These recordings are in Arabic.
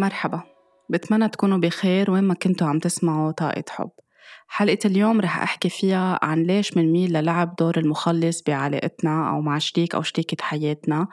مرحبا. بتمنى تكونوا بخير وين ما كنتوا عم تسمعوا طاقة حب. حلقة اليوم رح أحكي فيها عن ليش منميل للعب دور المخلص بعلاقتنا أو مع شريك أو شريكة حياتنا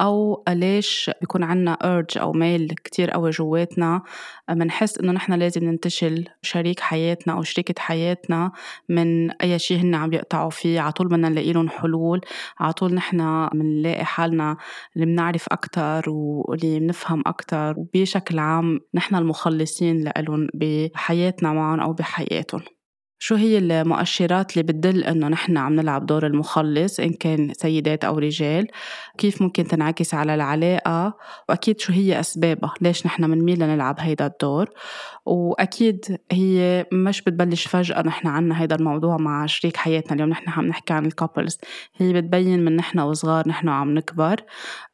أو ليش بيكون عنا urge أو ميل كتير قوي جواتنا. منحس إنه نحن لازم ننتشل شريك حياتنا أو شريكة حياتنا من أي شيء هن عم يقطعوا فيه. على طول بدنا نلاقي لهم حلول. على طول نحن بنلاقي حالنا اللي بنعرف أكتر واللي بنفهم أكتر. وبشكل عام نحن المخلصين لهم بحياتنا معهم أو بحياتهم. شو هي المؤشرات اللي بتدل إنه نحن عم نلعب دور المخلص إن كان سيدات أو رجال؟ كيف ممكن تنعكس على العلاقة؟ وأكيد شو هي أسبابها؟ ليش نحن بنميل لنلعب هيدا الدور؟ وأكيد هي مش بتبلش فجأة نحن عنا هيدا الموضوع مع شريك حياتنا. اليوم نحن عم نحكي عن الكابلز هي بتبين من نحن وصغار نحن عم نكبر.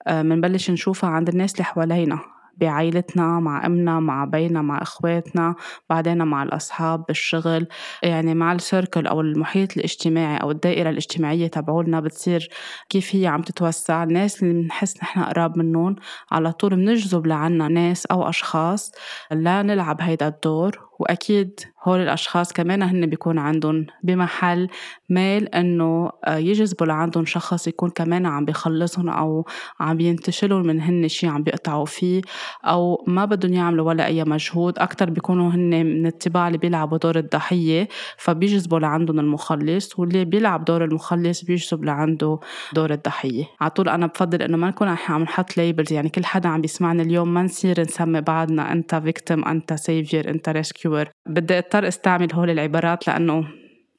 بنبلش آه، نشوفها عند الناس اللي حوالينا. بعائلتنا مع أمنا مع بينا مع إخواتنا بعدين مع الأصحاب بالشغل. يعني مع السيركل أو المحيط الاجتماعي أو الدائرة الاجتماعية تبعولنا بتصير كيف هي عم تتوسع. الناس اللي بنحس نحن قراب منهم على طول بنجذب لعنا ناس أو أشخاص لا نلعب هيدا الدور وأكيد هول الأشخاص كمان هن بيكون عندهم بمحل ميل إنه آه، يجذبوا لعندهم شخص يكون كمان عم بيخلصهم أو عم ينتشلهم من هن شي عم بيقطعوا فيه أو ما بدهم يعملوا ولا أي مجهود. أكتر بيكونوا هن من الطباع اللي بيلعبوا دور الضحية فبيجذبوا لعندهم المخلص واللي بيلعب دور المخلص بيجذب لعنده دور الضحية. على طول أنا بفضل إنه ما نكون عم نحط labels يعني كل حدا عم بيسمعنا اليوم ما نصير نسمي بعضنا أنت victim أنت savior أنت rescuer بدي اضطر استعمل هول العبارات لأنه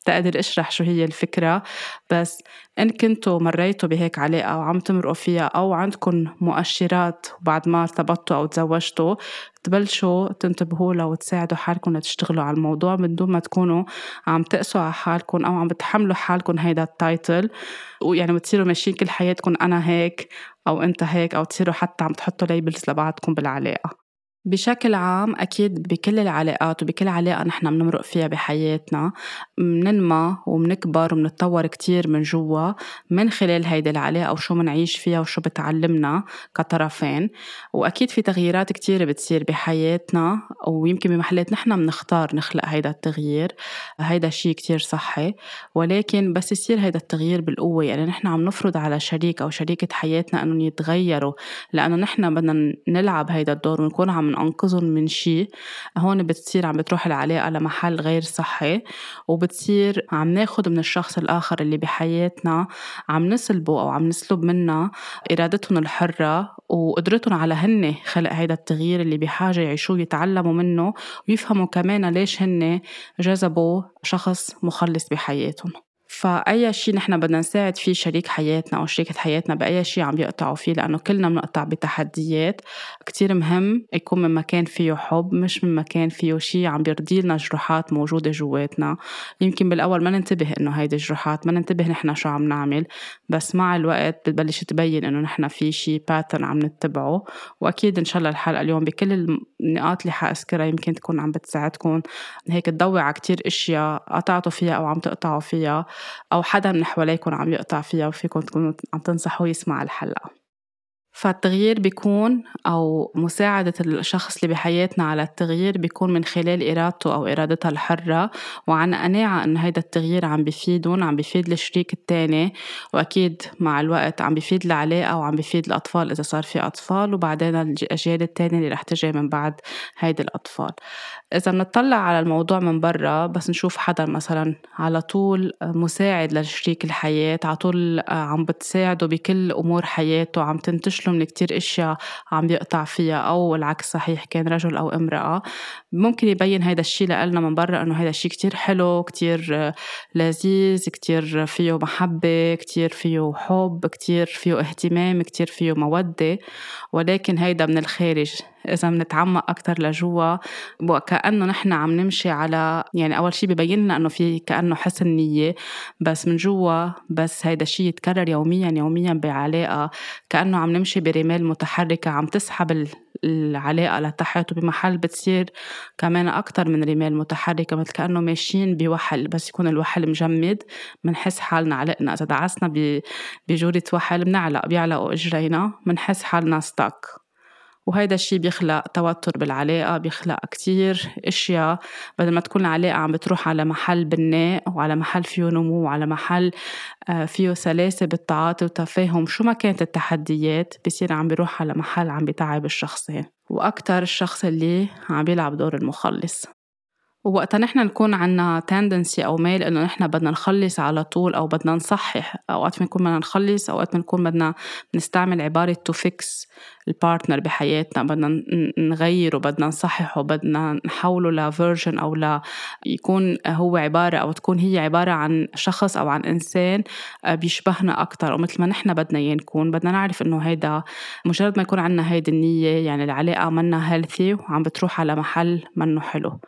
تقدر اشرح شو هي الفكرة بس إن كنتوا مريتوا بهيك علاقة وعم تمرقوا فيها أو عندكم مؤشرات بعد ما ارتبطتوا أو تزوجتوا تبلشوا تنتبهوا لها وتساعدوا حالكم لتشتغلوا على الموضوع من دون ما تكونوا عم تقسوا على حالكم أو عم بتحملوا حالكم هيدا ال title. ويعني بتصيروا ماشيين كل حياتكم أنا هيك أو أنت هيك أو تصيروا حتى عم تحطوا labels لبعضكم بالعلاقة. بشكل عام أكيد بكل العلاقات وبكل علاقة نحن بنمرق فيها بحياتنا مننمى ومنكبر ومنتطور كتير من جوا من خلال هيدي العلاقة وشو منعيش فيها وشو بتعلمنا كطرفين. وأكيد في تغييرات كتير بتصير بحياتنا ويمكن بمحلات نحن بنختار نخلق هيدا التغيير هيدا شيء كتير صحي. ولكن بس يصير هيدا التغيير بالقوة يعني نحن عم نفرض على شريك أو شريكة حياتنا أنهم يتغيروا لأنه نحن بدنا نلعب هيدا الدور ونكون عم ننقذهم من شيء. هون بتصير عم بتروح العلاقة لمحل غير صحي وبتصير عم ناخد من الشخص الآخر اللي بحياتنا عم نسلبه أو عم نسلب منا إرادتهم الحرة وقدرتهم على هن خلق هيدا التغيير اللي بحاجة يعيشوه يتعلموا منه ويفهموا كمان ليش هن جذبوا شخص مخلص بحياتهم. فأي شيء نحن بدنا نساعد فيه شريك حياتنا أو شريكة حياتنا بأي شيء عم يقطعوا فيه لأنه كلنا بنقطع بتحديات. كتير مهم يكون من مكان فيه حب مش من مكان فيه شيء عم بيرضي لنا جروحات موجودة جواتنا. يمكن بالأول ما ننتبه إنه هيدي الجروحات ما ننتبه نحن شو عم نعمل بس مع الوقت بتبلش تبين إنه نحن في شيء باترن عم نتبعه. وأكيد إن شاء الله الحلقة اليوم بكل النقاط اللي حأذكرها يمكن تكون عم بتساعدكم. هيك تضوي على كتير أشياء قطعتوا فيها أو عم تقطعوا فيها. أو حدا من حواليكم عم يقطع فيها وفيكم تكونوا عم تنصحوا يسمع الحلقة. فالتغيير بيكون أو مساعدة الشخص اللي بحياتنا على التغيير بيكون من خلال إرادته أو إرادتها الحرة وعن قناعة إنه هيدا التغيير عم بيفيدهم عم بيفيد الشريك التاني وأكيد مع الوقت عم بيفيد العلاقة وعم بيفيد الأطفال إذا صار في أطفال وبعدين الأجيال التانية اللي رح تجي من بعد هيدي الأطفال. إذا بنطلع على الموضوع من برا بس نشوف حدا مثلا على طول مساعد لشريك الحياة على طول عم بتساعده بكل أمور حياته عم تنتشله له من كتير إشياء عم بيقطع فيها أو العكس صحيح كان رجل أو امرأة. ممكن يبين هيدا الشيء لنا من برا إنه هيدا الشيء كتير حلو كتير لذيذ كتير فيه محبة كتير فيه حب كتير فيه اهتمام كتير فيه مودة. ولكن هيدا من الخارج. إذا بنتعمق أكتر لجوا. وكأنه نحن عم نمشي على يعني أول شيء ببين لنا إنه في كأنه حسن نية بس من جوا بس هيدا الشيء يتكرر يوميا يوميا بعلاقة. كأنه عم نمشي برمال متحركة. عم تسحب العلاقة لتحت وبمحل بتصير كمان أكتر من رمال متحركة. مثل كأنه ماشيين بوحل بس يكون الوحل مجمد. بنحس حالنا علقنا. إذا دعسنا بجورة وحل بنعلق بيعلقوا إجرينا. بنحس حالنا ستاك وهيدا الشيء بيخلق توتر بالعلاقة بيخلق كتير أشياء. بدل ما تكون العلاقة عم بتروح على محل بناء وعلى محل فيه نمو وعلى محل آه، فيه سلاسة بالتعاطي وتفاهم شو ما كانت التحديات بصير عم بيروح على محل عم بيتعب الشخصين. وأكتر الشخص اللي عم بيلعب دور المخلص. ووقتا نحن نكون عنا tendency أو ميل إنه نحن بدنا نخلص على طول أو بدنا نصحح. أوقات بنكون بدنا نخلص أوقات بنكون بدنا نستعمل عبارة to fix ال partner بحياتنا بدنا نغيره بدنا نصححه بدنا نحوله ل version أو ل يكون هو عبارة أو تكون هي عبارة عن شخص أو عن إنسان آه، بيشبهنا أكتر. أو مثل ما نحن بدنا إياه نكون بدنا نعرف إنه هيدا مجرد ما يكون عنا هيدي النية يعني العلاقة منا هيلثي وعم بتروح على محل منه حلو.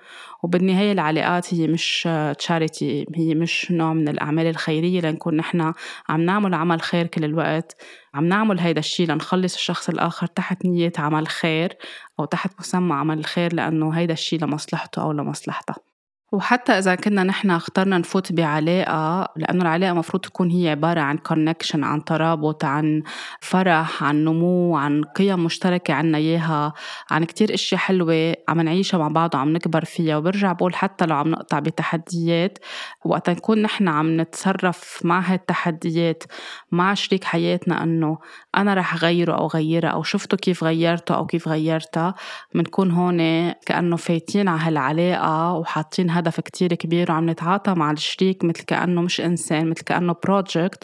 وبالنهاية العلاقات هي مش تشاريتي هي مش نوع من الأعمال الخيرية لنكون نحن عم نعمل عمل خير كل الوقت. عم نعمل هيدا الشيء لنخلص الشخص الآخر تحت نية عمل خير أو تحت مسمى عمل الخير لأنه هيدا الشيء لمصلحته أو لمصلحتها. وحتى إذا كنا نحن اخترنا نفوت بعلاقة لأنه العلاقة مفروض تكون هي عبارة عن كونكشن عن ترابط عن فرح عن نمو عن قيم مشتركة عنا إياها عن كتير أشياء حلوة عم نعيشها مع بعض وعم نكبر فيها. وبرجع بقول حتى لو عم نقطع بتحديات وقت نكون نحن عم نتصرف مع هالتحديات مع شريك حياتنا إنه أنا رح غيره أو غيرها أو شفته كيف غيرته أو كيف غيرتها بنكون هون كأنه فايتين على هالعلاقة وحاطين هدف كتير كبير وعم نتعاطى مع الشريك مثل كأنه مش إنسان مثل كأنه project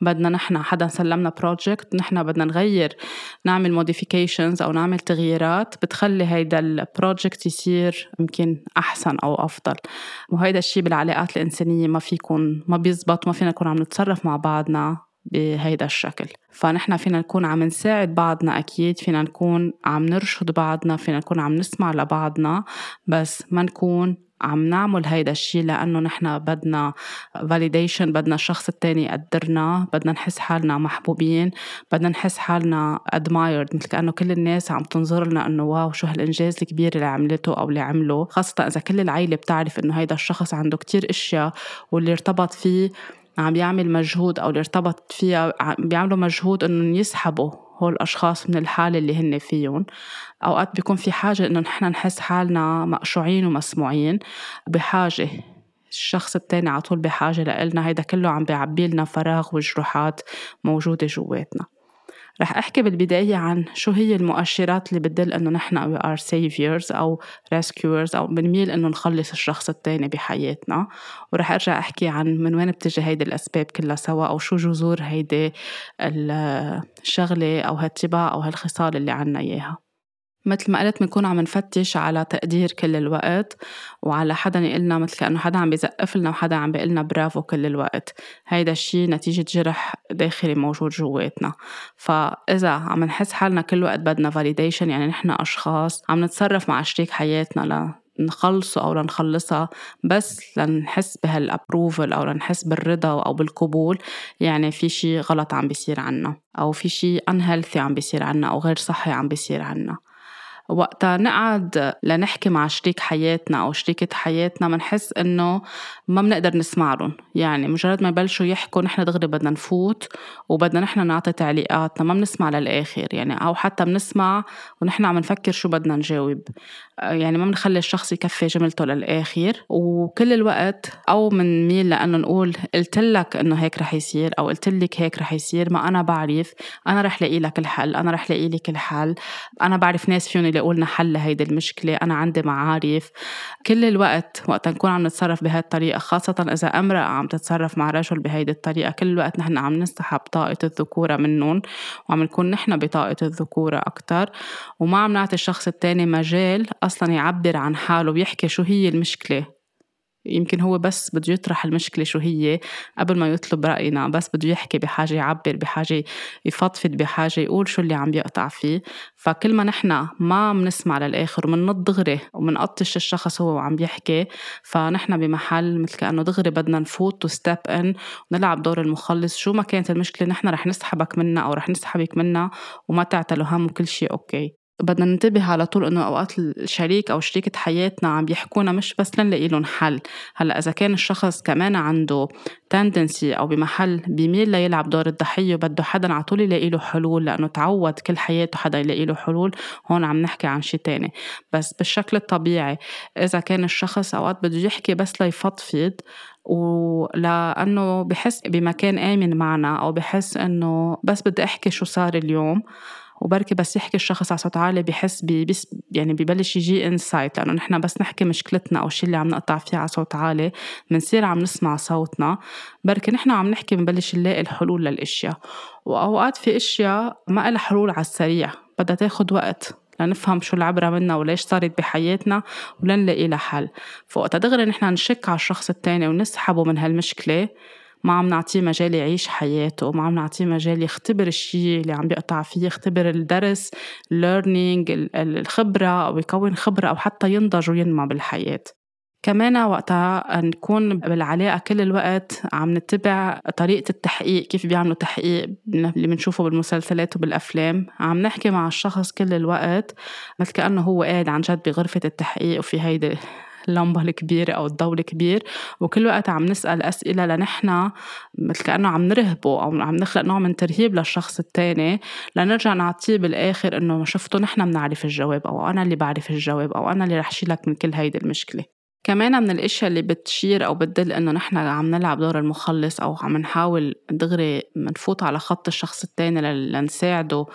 بدنا نحن حدا سلمنا project نحن بدنا نغير نعمل modifications أو نعمل تغييرات بتخلي هيدا ال project يصير يمكن أحسن أو أفضل. وهيدا الشيء بالعلاقات الإنسانية ما فيكون ما بيزبط ما فينا نكون عم نتصرف مع بعضنا بهيدا الشكل. فنحن فينا نكون عم نساعد بعضنا أكيد فينا نكون عم نرشد بعضنا فينا نكون عم نسمع لبعضنا بس ما نكون عم نعمل هيدا الشيء لأنه نحن بدنا validation بدنا الشخص التاني يقدرنا بدنا نحس حالنا محبوبين بدنا نحس حالنا admired مثل كأنه كل الناس عم تنظر لنا إنه واو شو هالإنجاز الكبير اللي عملته أو اللي عمله. خاصة إذا كل العيلة بتعرف إنه هيدا الشخص عنده كتير إشياء واللي ارتبط فيه عم بيعمل مجهود أو اللي ارتبط فيها بيعملوا مجهود إنه يسحبوا هول الأشخاص من الحالة اللي هن فيهم أوقات بيكون في حاجة إنه نحن نحس حالنا مقشوعين ومسموعين بحاجة. الشخص التاني على طول بحاجة لإلنا هيدا كله عم بيعبي لنا فراغ وجروحات موجودة جواتنا. رح أحكي بالبداية عن شو هي المؤشرات اللي بتدل إنه نحن we are saviors أو rescuers أو بنميل إنه نخلص الشخص التاني بحياتنا. ورح أرجع أحكي عن من وين بتجي هيدي الأسباب كلها سوا أو شو جذور هيدي الشغلة أو هالطباع أو هالخصال اللي عنا إياها. مثل ما قلت بنكون عم نفتش على تقدير كل الوقت وعلى حدا يقلنا مثل كأنه حدا عم بيزقف لنا وحدا عم بيقلنا برافو كل الوقت. هيدا الشيء نتيجة جرح داخلي موجود جواتنا. فإذا عم نحس حالنا كل وقت بدنا validation يعني نحن أشخاص عم نتصرف مع شريك حياتنا نخلصه أو لنخلصها بس لنحس بهالابروفل أو لنحس بالرضا أو بالقبول يعني في شي غلط عم بيصير عنا أو في شي unhealthy عم بيصير عنا أو غير صحي عم بيصير عنا. وقتها نقعد لنحكي مع شريك حياتنا أو شريكة حياتنا منحس إنه ما بنقدر نسمع لهم يعني مجرد ما يبلشوا يحكوا نحن دغري بدنا نفوت وبدنا نحن نعطي تعليقاتنا ما بنسمع للآخر. يعني أو حتى بنسمع ونحن عم نفكر شو بدنا نجاوب. يعني ما بنخلي الشخص يكفي جملته للآخر. وكل الوقت أو بنميل لأنه نقول قلت لك إنه هيك رح يصير أو قلت لك هيك رح يصير ما أنا بعرف. أنا رح لاقي لك الحل أنا رح لاقي لك الحل. أنا بعرف ناس فيهم يلاقوا لنا حل لهيدي المشكلة أنا عندي معارف. كل الوقت وقت نكون عم نتصرف بهاي الطريقة خاصة إذا أمرأة عم تتصرف مع رجل بهيدي الطريقة كل الوقت نحن عم نسحب طاقة الذكورة منهم وعم نكون نحن بطاقة الذكورة أكتر. وما عم نعطي الشخص التاني مجال أصلا يعبر عن حاله ويحكي شو هي المشكلة. يمكن هو بس بده يطرح المشكلة شو هي قبل ما يطلب رأينا بس بده يحكي بحاجة يعبر بحاجة يفضفض بحاجة يقول شو اللي عم بيقطع فيه. فكل ما نحن ما بنسمع للآخر ومنط دغري ومنقطش الشخص هو وعم بيحكي فنحن بمحل مثل كأنه دغري بدنا نفوت وستيب ان ونلعب دور المخلص. شو ما كانت المشكلة نحن رح نسحبك منها أو رح نسحبك منها وما تعتلوا هم وكل شيء أوكي. بدنا ننتبه على طول إنه أوقات الشريك أو شريكة حياتنا عم بيحكونا مش بس لنلاقي لهم حل. هلأ إذا كان الشخص كمان عنده تندنسي أو بمحل بيميل ليلعب دور الضحية وبده حدا على طول يلاقي له حلول لأنه تعود كل حياته حدا يلاقي له حلول هون عم نحكي عن شيء تاني. بس بالشكل الطبيعي إذا كان الشخص أوقات بده يحكي بس ليفضفض ولأنه بحس بمكان آمن معنا أو بحس إنه بس بدي أحكي شو صار اليوم وبركي بس يحكي الشخص على صوت عالي بحس بي يعني ببلش يجي insight لأنه نحن بس نحكي مشكلتنا أو الشيء اللي عم نقطع فيه على صوت عالي بنصير عم نسمع صوتنا. بركي نحن عم نحكي بنبلش نلاقي الحلول للأشياء. وأوقات في أشياء ما لها حلول على السريع بدها تاخد وقت لنفهم شو العبرة منها وليش صارت بحياتنا ولنلاقي لها حل فوقتها دغري نحن نشك على الشخص التاني ونسحبه من هالمشكلة ما عم نعطيه مجال يعيش حياته ما عم نعطيه مجال يختبر الشيء اللي عم بيقطع فيه يختبر الدرس الليرنينج الخبرة أو يكون خبرة أو حتى ينضج وينمى بالحياة. كمان وقتها نكون بالعلاقة كل الوقت عم نتبع طريقة التحقيق كيف بيعملوا تحقيق اللي بنشوفه بالمسلسلات وبالأفلام. عم نحكي مع الشخص كل الوقت مثل كأنه هو قاعد عن جد بغرفة التحقيق وفي هيدي اللمبة الكبيرة أو الضوء الكبير وكل وقت عم نسأل أسئلة لنحنا مثل كأنه عم نرهبه أو عم نخلق نوع من ترهيب للشخص التاني لنرجع نعطيه بالآخر إنه شفته نحنا بنعرف الجواب أو أنا اللي بعرف الجواب أو أنا اللي رح شيلك من كل هيدي المشكلة. كمان من الإشياء اللي بتشير أو بتدل إنه نحن عم نلعب دور المخلص أو عم نحاول دغري منفوت على خط الشخص التاني لنساعده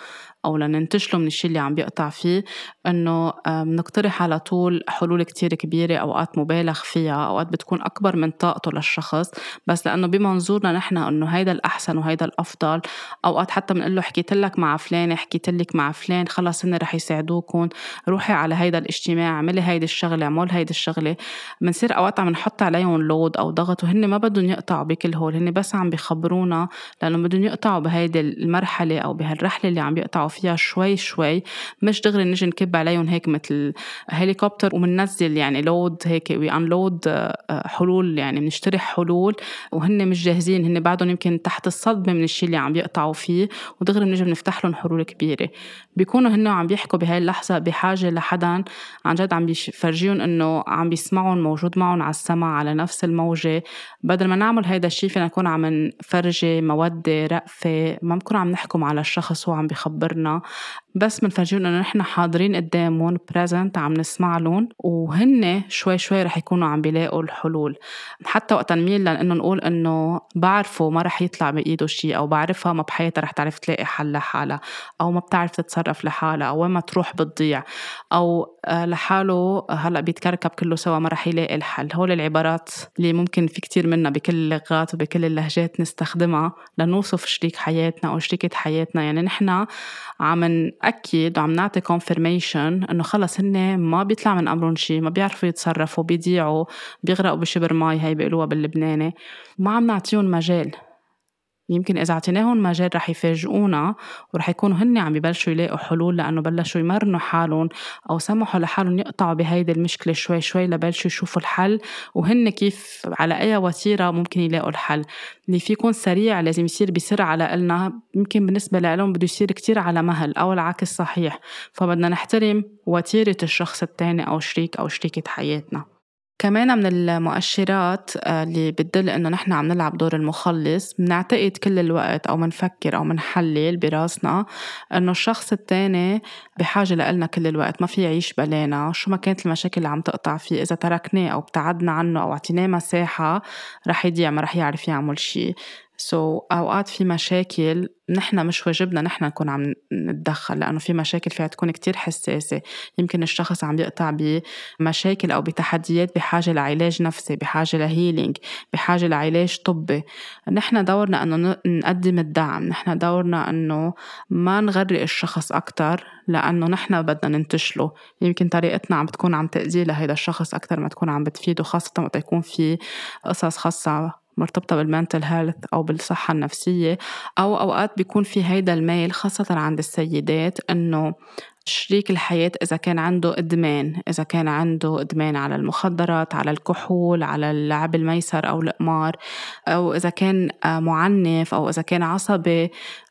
أو لننتشله من الشيء اللي عم بيقطع فيه إنه بنقترح على طول حلول كتير كبيرة أوقات مبالغ فيها أوقات بتكون أكبر من طاقته للشخص بس لأنه بمنظورنا نحن إنه هيدا الأحسن وهيدا الأفضل. أوقات حتى بنقول له حكيت لك مع فلان حكيت لك مع فلان خلص هن رح يساعدوكم روحي على هيدا الاجتماع اعملي هيدي الشغلة اعمل هيدي الشغلة. بنصير أوقات عم نحط عليهم لود أو ضغط وهن ما بدهم يقطعوا بكل هول هن بس عم بيخبرونا لأنه بدهم يقطعوا بهيدي المرحلة أو بهالرحلة اللي عم بيقطعوا فيها شوي شوي. مش دغري نجي نكب عليهم هيك مثل هليكوبتر ومننزل يعني load هيك we unload آه، حلول يعني بنشتري حلول. وهن مش جاهزين هن بعدهم يمكن تحت الصدمة من الشيء اللي عم بيقطعوا فيه. ودغري بنجي بنفتح لهم حلول كبيرة. بيكونوا هن عم بيحكوا بهاي اللحظة بحاجة لحدا. عن جد عم بيفرجيهم إنه عم بيسمعهم موجود معهم على السمع على نفس الموجة. بدل ما نعمل هيدا الشيء فينا نكون عم نفرجي مودة رأفه ما بنكون عم نحكم على الشخص هو عم 呢？بس بنفرجيهم إنه نحن حاضرين قدامهم بريزنت عم نسمع لهم وهن شوي شوي رح يكونوا عم بيلاقوا الحلول. حتى وقت نميل لإنه نقول إنه بعرفه ما رح يطلع بإيده شيء أو بعرفها ما بحياتها رح تعرف تلاقي حل لحالها أو ما بتعرف تتصرف لحالها أو وين ما تروح بتضيع أو آه، لحاله هلأ بيتكركب كله سوا ما رح يلاقي الحل. هول العبارات اللي ممكن في كتير منها بكل اللغات وبكل اللهجات نستخدمها لنوصف شريك حياتنا أو شريكة حياتنا. يعني نحن عم نأكد وعم نعطي confirmation إنه خلص هن ما بيطلع من أمرهم شيء ما بيعرفوا يتصرفوا بيضيعوا بيغرقوا بشبر مي هي بيقولوها باللبناني. ما عم نعطيهم مجال. يمكن إذا أعطيناهم مجال رح يفاجئونا ورح يكونوا هن عم يبلشوا يلاقوا حلول لأنه بلشوا يمرنوا حالهم أو سمحوا لحالهم يقطعوا بهيدي المشكلة شوي شوي لبلشوا يشوفوا الحل وهن كيف على أي وتيرة ممكن يلاقوا الحل. اللي في يكون سريع لازم يصير بسرعة لإلنا يمكن بالنسبة لهم بده يصير كتير على مهل أو العكس صحيح. فبدنا نحترم وتيرة الشخص التاني أو شريك أو شريكة حياتنا. كمان من المؤشرات آه، اللي بتدل إنه نحن عم نلعب دور المخلص بنعتقد كل الوقت أو بنفكر أو بنحلل براسنا إنه الشخص الثاني بحاجة لنا كل الوقت ما في يعيش بلانا. شو ما كانت المشاكل اللي عم تقطع فيه إذا تركناه أو ابتعدنا عنه أو أعطيناه مساحة رح يضيع ما رح يعرف يعمل شيء so so, أوقات في مشاكل نحن مش واجبنا نحن نكون عم نتدخل لأنه في مشاكل فيها تكون كتير حساسة. يمكن الشخص عم يقطع بمشاكل أو بتحديات بحاجة لعلاج نفسي بحاجة ل healing بحاجة لعلاج طبي. نحن دورنا إنه نقدم الدعم نحن دورنا إنه ما نغرق الشخص أكثر لأنه نحن بدنا ننتشله. يمكن طريقتنا عم بتكون عم تاذيه لهيدا الشخص أكثر ما تكون عم بتفيده خاصة وقت يكون في قصص خاصة مرتبطة بالمنتل هيلث أو بالصحة النفسية أو أوقات بيكون في هيدا الميل خاصة عند السيدات إنه شريك الحياة إذا كان عنده إدمان إذا كان عنده إدمان على المخدرات على الكحول على اللعب الميسر أو القمار أو إذا كان آه، معنف أو إذا كان عصبي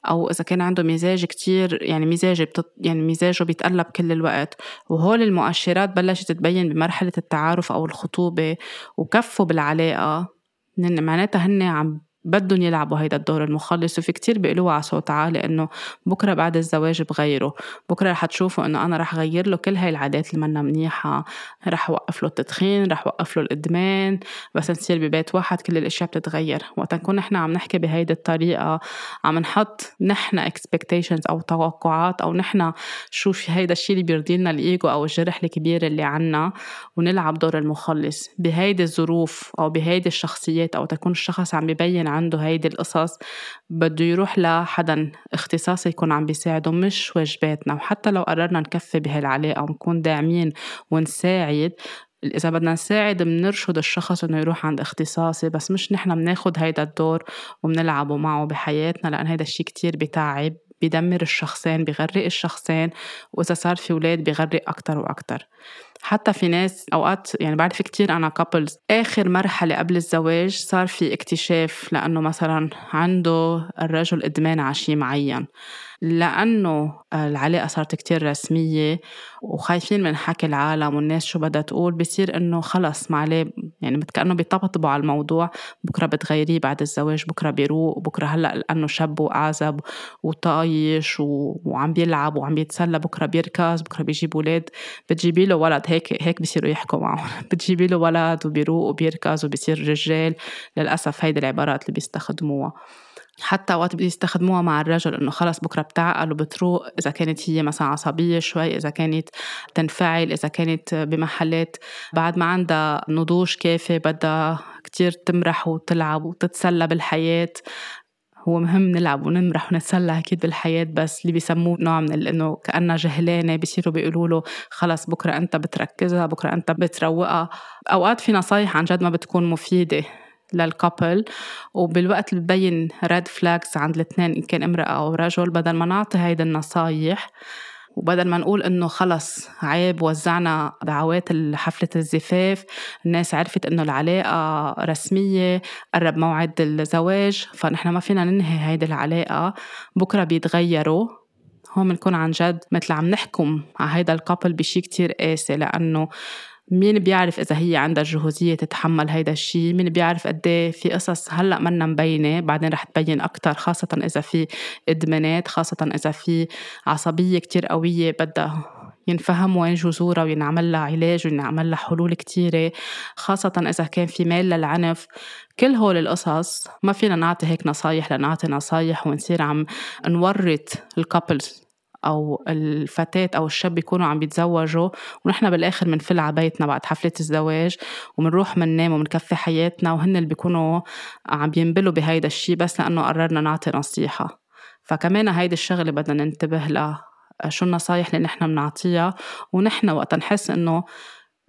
أو إذا كان عنده مزاج كتير يعني مزاج بتط... يعني مزاجه بيتقلب كل الوقت. وهول المؤشرات بلشت تبين بمرحلة التعارف أو الخطوبة وكفوا بالعلاقة معناتها هن عم بدهم يلعبوا هيدا الدور المخلص وفي كتير بيقولوها على صوت عالي إنه بكرة بعد الزواج بغيره. بكرة رح تشوفوا إنه أنا رح غير له كل هاي العادات اللي منا منيحة. رح وقف له التدخين رح وقف له الإدمان. بس نصير ببيت واحد كل الأشياء بتتغير. وقت نكون نحن عم نحكي بهيدي الطريقة عم نحط نحن expectations أو توقعات أو نحن شو في هيدا الشيء اللي بيرضي لنا الإيجو أو الجرح الكبير اللي عنا ونلعب دور المخلص. بهيدي الظروف أو بهيدي الشخصيات أو تكون الشخص عم ببين عنده هيدي القصص بده يروح لحدا اختصاصي يكون عم بيساعده مش واجباتنا. وحتى لو قررنا نكفي بهالعلاقة ونكون داعمين ونساعد إذا بدنا نساعد بنرشد الشخص إنه يروح عند اختصاصي بس مش نحن بناخد هيدا الدور وبنلعبه معه بحياتنا لأن هيدا الشيء كتير بتعب بيدمر الشخصين بيغرق الشخصين وإذا صار في ولاد بيغرق أكتر وأكتر. حتى في ناس أوقات يعني بعرف كتير أنا كابلز آخر مرحلة قبل الزواج صار في اكتشاف لأنه مثلا عنده الرجل إدمان على شيء معين لأنه العلاقة صارت كتير رسمية وخايفين من حكي العالم والناس شو بدها تقول بصير إنه خلص ما عليه يعني كأنه بيطبطبوا على الموضوع بكرة بتغيريه بعد الزواج بكرة بيروق بكرة هلأ لأنه شاب وأعزب وطايش. وعم بيلعب وعم بيتسلى بكرة بيركز بكرة بيجيب ولاد بتجيبي له ولد هيك هيك بصيروا يحكوا معه بتجيبي له ولد وبيروق وبيركز وبصير رجال. للأسف هيدي العبارات اللي بيستخدموها. حتى وقت بيستخدموها مع الرجل إنه خلص بكرة بتعقل وبتروق إذا كانت هي مثلا عصبية شوي إذا كانت تنفعل إذا كانت بمحلات. بعد ما عندها نضوج كافي بدها كتير تمرح وتلعب وتتسلى بالحياة. هو مهم نلعب ونمرح ونتسلى أكيد بالحياة بس اللي بيسموه نوع من إنه كأنها جهلانة بيصيروا بيقولوا له خلص بكرة أنت بتركزها بكرة أنت بتروقها. أوقات في نصايح عن جد ما بتكون مفيدة للكابل وبالوقت اللي ببين red flags عند الاثنين إن كان امرأة أو رجل بدل ما نعطي هيدا النصايح وبدل ما نقول إنه خلص عيب وزعنا دعوات حفلة الزفاف الناس عرفت إنه العلاقة رسمية قرب موعد الزواج فنحن ما فينا ننهي هيدي العلاقة. بكرة بيتغيروا. هون بنكون عن جد مثل عم نحكم على هيدا الكابل بشي كتير قاسي لأنه مين بيعرف إذا هي عندها الجهوزية تتحمل هيدا الشيء مين بيعرف قد إيه في قصص هلأ منا مبينة؟ بعدين رح تبين أكتر خاصة إذا في إدمانات خاصة إذا في عصبية كتير قوية بدها ينفهم وين جذورها وينعمل لها علاج وينعمل لها حلول كتيرة. خاصة إذا كان في ميل للعنف. كل هول القصص ما فينا نعطي هيك نصايح لنعطي نصايح ونصير عم نورط ال couples أو الفتاة أو الشاب بيكونوا عم بيتزوجوا ونحن بالآخر بنفل على بيتنا بعد حفلة الزواج وبنروح بننام وبنكفي حياتنا وهن اللي بيكونوا عم ينبلوا بهيدا الشيء بس لأنه قررنا نعطي نصيحة. فكمان هيدي الشغلة بدنا ننتبه لها شو النصايح اللي نحن بنعطيها ونحن وقت نحس إنه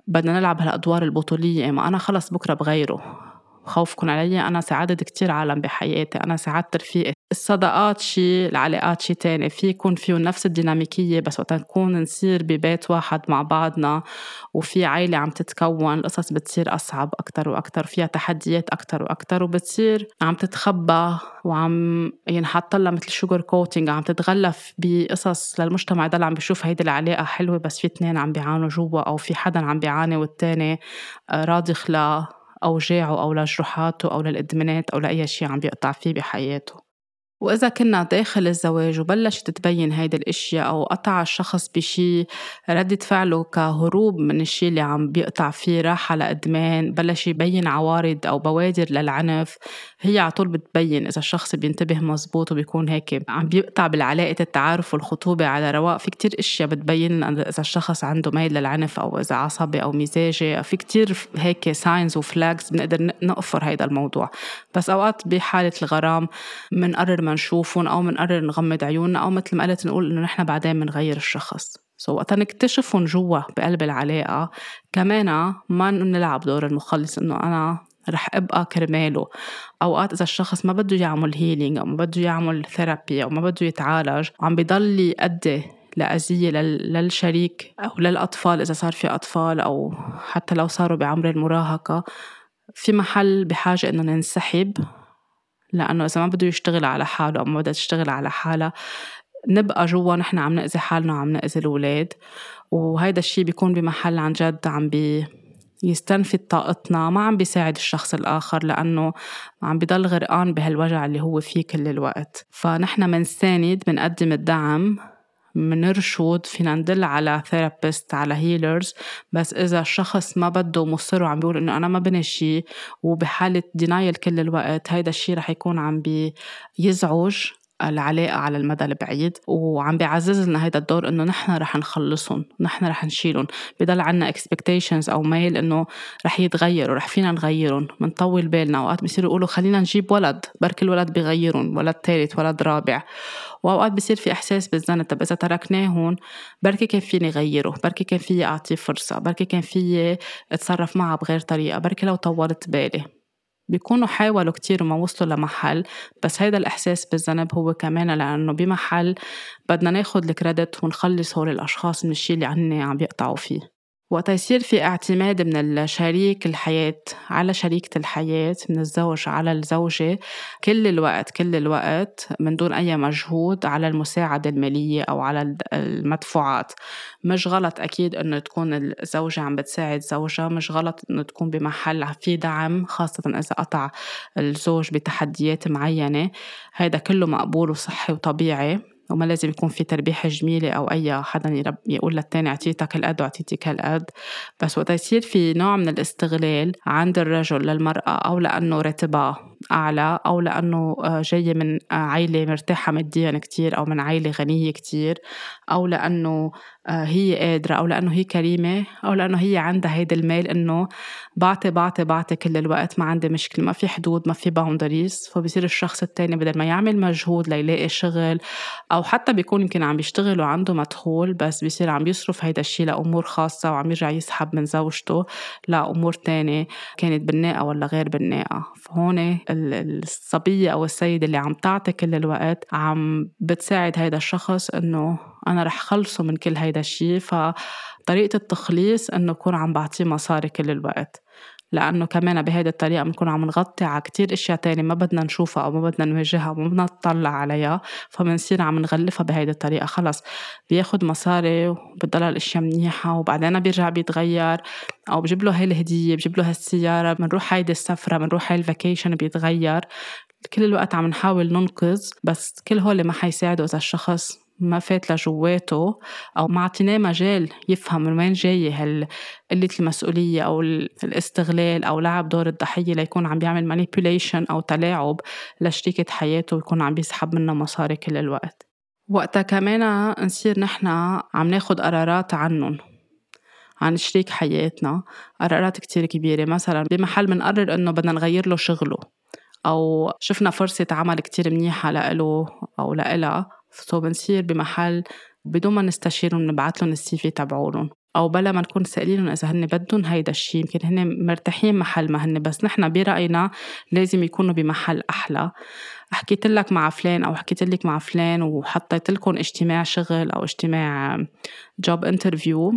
بدنا نلعب هالأدوار البطولية ما أنا خلص بكرة بغيره. خوفكم علي أنا ساعدت كتير عالم بحياتي أنا ساعدت رفيقي الصداقات شي العلاقات شي تاني. في يكون فيهم نفس الديناميكية بس وقت نكون نصير ببيت واحد مع بعضنا وفي عيلة عم تتكون القصص بتصير أصعب أكتر وأكتر فيها تحديات أكتر وأكتر وبتصير عم تتخبى وعم ينحط لها مثل sugar coating عم تتغلف بقصص للمجتمع يضل عم بيشوف هيدي العلاقة حلوة بس في اثنين عم بيعانوا جوا أو في حدا عم بيعاني والتاني راضي خلا أوجاعه أو لجروحاته أو للإدمانات أو لأي شيء عم بيقطع فيه بحياته. وإذا كنا داخل الزواج وبلشت تبين هيدي الأشياء أو قطع الشخص بشي ردة فعله كهروب من الشي اللي عم بيقطع فيه راح على إدمان بلش يبين عوارض أو بوادر للعنف. هي على طول بتبين إذا الشخص بينتبه مزبوط وبيكون هيك عم بيقطع بالعلاقة التعارف والخطوبة على رواق. في كتير أشياء بتبين إذا الشخص عنده ميل للعنف أو إذا عصبي أو مزاجي. في كتير هيك signs و flags بنقدر نقفط هيدا الموضوع. بس أوقات بحالة الغرام بنقرر ما نشوفهم أو منقرر نغمض عيوننا أو مثل ما قلت نقول إنه نحن بعدين بنغير الشخص. so, وقت نكتشفهم جوا بقلب العلاقة. كمان ما نلعب دور المخلص إنه أنا رح أبقى كرماله. أوقات إذا الشخص ما بده يعمل healing أو ما بده يعمل therapy أو ما بده يتعالج وعم بضل يأدي لأذية للشريك أو للأطفال إذا صار في أطفال أو حتى لو صاروا بعمر المراهقة. في محل بحاجة إنه ننسحب. لأنه إذا ما بده يشتغل على حاله أو ما بدها تشتغل على حالها نبقى جوا نحن عم نأذي حالنا وعم نأذي الأولاد. وهيدا الشي بيكون بمحل عن جد عم بي يستنفد طاقتنا ما عم بيساعد الشخص الآخر لأنه عم بضل غرقان بهالوجع اللي هو فيه كل الوقت. فنحن منساند منقدم الدعم منرشد فينا ندل على therapist على healers بس إذا الشخص ما بده مصر وعم بيقول إنه أنا ما بي شيء وبحالة denial كل الوقت هيدا الشيء رح يكون عم بيزعج العلاقة على المدى البعيد وعم بيعزز لنا هيدا الدور إنه نحن رح نخلصهم نحن رح نشيلهم. بضل عنا expectations أو ميل إنه رح يتغيروا رح فينا نغيرهم منطول بالنا. اوقات بصيروا يقولوا خلينا نجيب ولد بركي الولد بيغيرهم ولد ثالث ولد رابع. وأوقات بصير في إحساس بالذنب طب إذا تركناهم بركي كان فيني غيره؟ بركي كان فيي أعطيه فرصة؟ بركي كان فيي أتصرف معه بغير طريقة؟ بركي لو طولت بالي. بيكونوا حاولوا كتير وما وصلوا لمحل بس هيدا الإحساس بالذنب هو كمان لأنه بمحل بدنا ناخد الكريدت ونخلص هول الأشخاص من الشي اللي هن عم بيقطعوا فيه. وقت يصير في اعتماد من الشريك الحياة على شريكة الحياة من الزوج على الزوجة كل الوقت كل الوقت من دون أي مجهود على المساعدة المالية أو على المدفوعات. مش غلط أكيد إنه تكون الزوجة عم بتساعد زوجها مش غلط إنه تكون بمحل في دعم خاصة إذا قطع الزوج بتحديات معينة. هيدا كله مقبول وصحي وطبيعي. وما لازم يكون في تربيحة جميلة أو أي حدا يقول للتاني أعطيتك هالقد وأعطيتك هالقد بس وقت يصير في نوع من الاستغلال عند الرجل للمرأة أو لأنه راتبها أعلى أو لأنه آه، جاية من آه، عائلة مرتاحة ماديا كتير أو من عائلة غنية كتير أو لأنه آه، هي قادرة أو لأنه هي كريمة أو لأنه هي عندها هيدا الميل إنه بعطي بعطي بعطي كل الوقت ما عندي مشكلة ما في حدود ما في باوندريز فبصير الشخص التاني بدل ما يعمل مجهود ليلاقي شغل أو حتى بيكون يمكن عم بيشتغل وعنده مدخول بس بصير عم بيصرف هيدا الشيء لأمور خاصة وعم يرجع يسحب من زوجته لأمور تانية كانت بناءة ولا غير بناءة فهون الصبية أو السيدة اللي عم تعطي كل الوقت عم بتساعد هيدا الشخص إنه أنا رح خلصه من كل هيدا الشيء فطريقة التخليص إنه أكون عم بعطيه مصاري كل الوقت. لأنه كمان بهيدي الطريقة بنكون عم نغطي على كتير أشياء تانية ما بدنا نشوفها أو ما بدنا نواجهها وما بدنا نطلع عليها فبنصير عم نغلفها بهيدي الطريقة. خلص بياخد مصاري وبتضل الأشياء منيحة وبعدين بيرجع بيتغير أو بجيب له هاي الهدية بجيب له هالسيارة بنروح هيدي السفرة بنروح هاي ال vacation بيتغير. كل الوقت عم نحاول ننقذ بس كل هول ما حيساعدوا إذا الشخص ما فات لجواته أو ما اعطيناه مجال يفهم من وين جاية هال قلة المسؤولية أو الاستغلال أو لعب دور الضحية ليكون عم بيعمل manipulation أو تلاعب لشريكة حياته ويكون عم بيسحب منها مصاري كل الوقت. وقتها كمان نصير نحن عم ناخد قرارات عنهم عن شريك حياتنا قرارات كتير كبيرة. مثلا بمحل منقرر إنه بدنا نغير له شغله أو شفنا فرصة عمل كتير منيحة لإله أو لإلها so بنصير بمحل بدون ما نستشيرهم نبعث لهم ال CV تبعولن أو بلا ما نكون سائلينهم إذا هن بدهم هيدا الشيء يمكن هن مرتاحين محل ما هن بس نحن برأينا لازم يكونوا بمحل أحلى. حكيت لك مع فلان أو حكيت لك مع فلان وحطيت لكم اجتماع شغل أو اجتماع job interview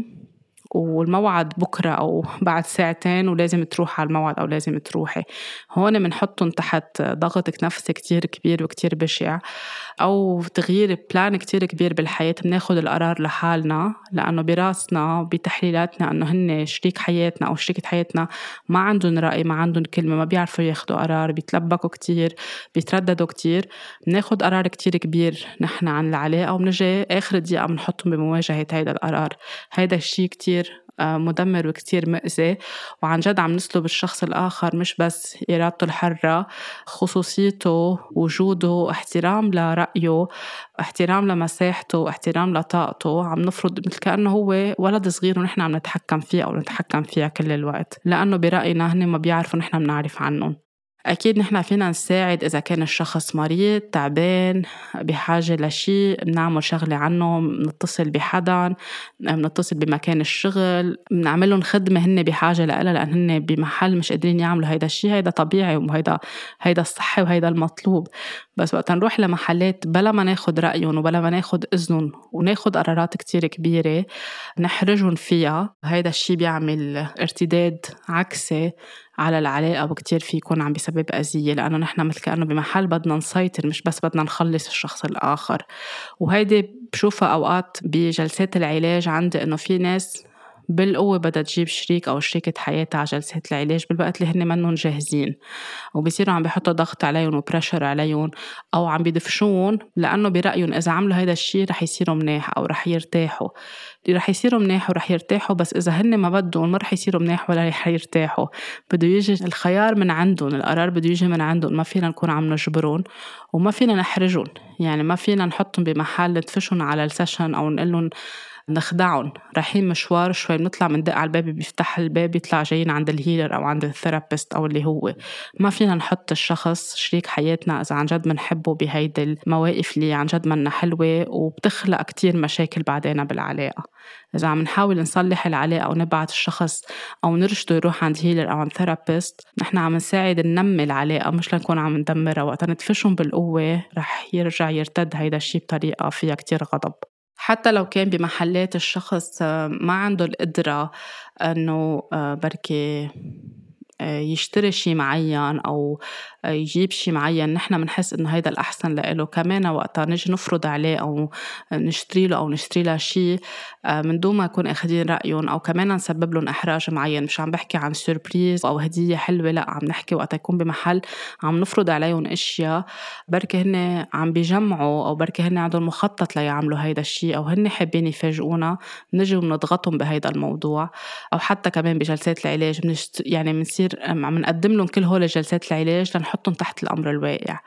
والموعد بكرة أو بعد ساعتين ولازم تروح على الموعد أو لازم تروحي. هون بنحطهم تحت ضغط نفسي كتير كبير وكتير بشع أو تغيير بلان كتير كبير بالحياة. بناخد القرار لحالنا لأنه براسنا بتحليلاتنا أنه هن شريك حياتنا أو شريكة حياتنا ما عندهم رأي ما عندهم كلمة ما بيعرفوا ياخدوا قرار بيتلبكوا كتير بيترددوا كتير. بناخد قرار كتير كبير نحن عن العلاقة وبنجي آخر دقيقة بنحطهم بمواجهة هيدا القرار. هيدا الشي كتير مدمر وكتير مأذي وعن جد عم نسلب الشخص الآخر مش بس إرادته الحرة خصوصيته وجوده احترام لرأيه احترام لمساحته احترام لطاقته. عم نفرض مثل كأنه هو ولد صغير ونحن عم نتحكم فيه أو نتحكم فيها كل الوقت لأنه برأينا هن ما بيعرفوا نحن بنعرف عنهم. أكيد نحن فينا نساعد إذا كان الشخص مريض تعبان بحاجة لشي بنعمل شغلة عنه بنتصل بحدا بنتصل بمكان الشغل بنعمل لهم خدمة هن بحاجة لها لأن هن بمحل مش قادرين يعملوا هيدا الشي هيدا طبيعي وهيدا هيدا الصحي وهيدا المطلوب. بس وقت نروح لمحلات بلا ما ناخد رأيهم وبلا ما ناخد إذنهم وناخد قرارات كتير كبيرة نحرجهم فيها. هيدا الشي بيعمل ارتداد عكسي على العلاقة وكتير في يكون عم بيسبب أذية لأنه نحن مثل كأنه بمحل بدنا نسيطر مش بس بدنا نخلص الشخص الآخر. وهيدي بشوفها أوقات بجلسات العلاج عندي إنه في ناس بالقوة بدها تجيب شريك أو شريكة حياتها على جلسات العلاج بالوقت اللي هن منهم جاهزين. وبصيروا عم بيحطوا ضغط عليهم و pressure عليهم أو عم بيدفشون لأنه برأيهم إذا عملوا هيدا الشيء رح يصيروا مناح أو رح يرتاحوا. رح يصيروا مناح ورح يرتاحوا بس إذا هن ما بدهم ما رح يصيروا مناح ولا رح يرتاحوا. بده يجي الخيار من عندهم القرار بده يجي من عندهم ما فينا نكون عم نجبرهم وما فينا نحرجهم يعني ما فينا نحطهم بمحل ندفشهم على ال session أو نقول لهم نخدعهم. رايحين مشوار شوي بنطلع بندق على الباب بيفتح الباب بيطلع جايين عند ال healer أو عند ال therapist أو اللي هو. ما فينا نحط الشخص شريك حياتنا إذا عن جد بنحبه بهيدي المواقف اللي عن جد منا حلوة وبتخلق كتير مشاكل بعدين بالعلاقة. إذا عم نحاول نصلح العلاقة أو نبعت الشخص أو نرشده يروح عند healer أو عند therapist نحن عم نساعد ننمي العلاقة مش لنكون عم ندمرها. وقت ندفشهم بالقوة رح يرجع يرتد هيدا الشي بطريقة فيها كتير غضب. حتى لو كان بمحلات الشخص آه، ما عنده القدرة إنه آه، بركي آه، يشتري شي معين أو يجيب شي معين. نحن بنحس إنه هيدا الأحسن لإله. كمان وقتها نجي نفرض عليه أو نشتري له أو نشتري له شي من دون ما نكون أخذين رأيهم أو كمان نسبب لهم إحراج معين. مش عم بحكي عن surprise أو هدية حلوة لا عم نحكي وقت يكون بمحل عم نفرض عليهم أشياء بركي هن عم بيجمعوا أو بركي هن عندهم مخطط ليعملوا هيدا الشي أو هن حابين يفاجئونا. نجي ونضغطهم بهيدا الموضوع. أو حتى كمان بجلسات العلاج. يعني بنصير عم نقدم لهم كل هول جلسات العلاج لنحطهم تحت الأمر الواقع.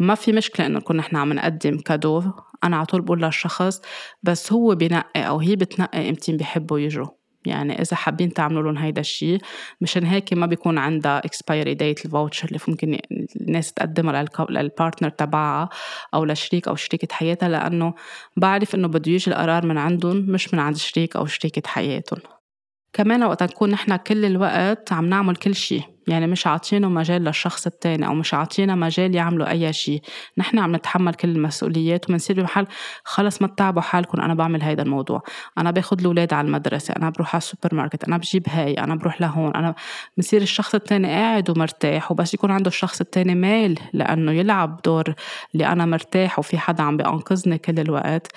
ما في مشكلة إنه نكون نحن عم نقدم cadeau أنا على طول بقول للشخص بس هو بنقي أو هي بتنقي إمتين بيحبوا يجوا يعني إذا حابين تعملوا لهم هيدا الشيء مشان هيك ما بيكون عندها expiry date ال voucher اللي ممكن الناس تقدمها لل partner تبعها أو لشريك أو شريكة حياتها لأنه بعرف إنه بده يجي القرار من عندهم مش من عند شريك أو شريكة حياتهم. كمان وقت نكون نحن كل الوقت عم نعمل كل شيء يعني مش عاطينه مجال للشخص التاني أو مش عاطينا مجال يعملوا أي شيء نحن عم نتحمل كل المسؤوليات وبنصير بمحل خلص ما تتعبوا حالكم أنا بعمل هيدا الموضوع. أنا باخد الأولاد على المدرسة أنا بروح على السوبر ماركت أنا بجيب هاي أنا بروح لهون. أنا بصير الشخص التاني قاعد ومرتاح وبس يكون عنده الشخص التاني مال لأنه يلعب دور اللي أنا مرتاح وفي حدا عم بينقذني كل الوقت.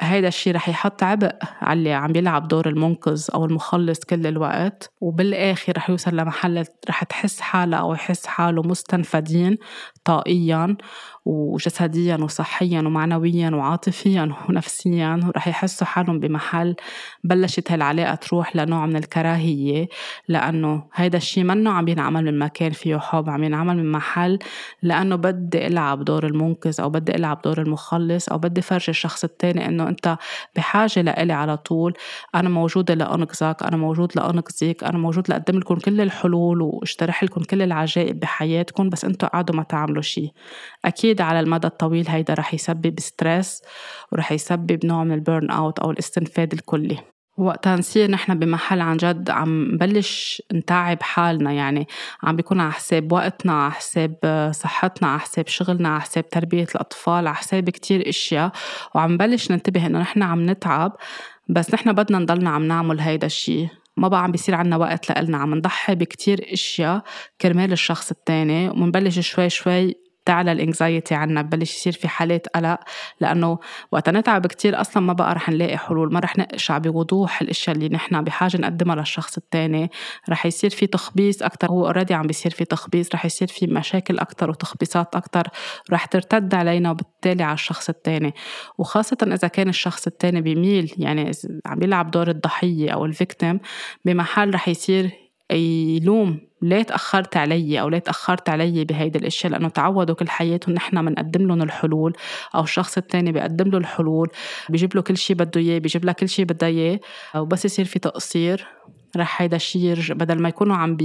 هيدا الشيء رح يحط عبء على اللي عم يلعب دور المنقذ أو المخلص كل الوقت وبالآخر رح يوصل لمحل رح تحس حالها أو يحس حاله مستنفدين طاقيا وجسديا وصحيا ومعنويا وعاطفيا ونفسيا ورح يحسوا حالهم بمحل بلشت هالعلاقة تروح لنوع من الكراهية لأنه هيدا الشيء منه عم ينعمل من مكان فيه حب عم ينعمل من محل لأنه بدي ألعب دور المنقذ أو بدي ألعب دور المخلص أو بدي فرجي الشخص التاني إنه أنت بحاجة لإلي على طول. أنا موجودة لأنقذك أنا موجود لأنقذك أنا موجود لأقدم لكم كل الحلول واجترح لكم كل العجائب بحياتكم بس أنتوا قعدوا ما تعملوا شيء. أكيد على المدى الطويل هيدا رح يسبب stress ورح يسبب نوع من ال burn out أو الاستنفاد الكلي. وقتها نصير نحن بمحل عن جد عم نبلش نتعب حالنا يعني عم بيكون على حساب وقتنا على حساب صحتنا على حساب شغلنا على حساب تربية الأطفال على حساب كتير إشياء. وعم نبلش ننتبه إنه نحن عم نتعب بس نحن بدنا نضلنا عم نعمل هيدا الشيء. ما بقى عم بيصير عنا وقت لإلنا. عم نضحي بكتير أشياء كرمال الشخص التاني. ومنبلش شوي شوي تعلى الإنكزايتي عنا ببلش يصير في حالات قلق لأنه وقت نتعب كتير أصلا ما بقى رح نلاقي حلول ما رح نقشع بوضوح الأشياء اللي نحن بحاجة نقدمها للشخص التاني. رح يصير في تخبيص أكثر هو already عم بيصير في تخبيص رح يصير في مشاكل أكثر وتخبيصات أكثر رح ترتد علينا وبالتالي على الشخص التاني. وخاصة إذا كان الشخص التاني بيميل يعني عم بيلعب دور الضحية أو ال victim بمحل رح يصير يلوم ليه تأخرت علي أو ليه تأخرت علي بهيدي الأشياء لأنه تعودوا كل حياتهم نحن بنقدم لهم الحلول أو الشخص التاني بيقدم له الحلول بيجيب له كل شيء بده إياه بيجيب لها كل شيء بدها إياه وبس يصير في تقصير رح هيدا الشيء يرجع بدل ما يكونوا عم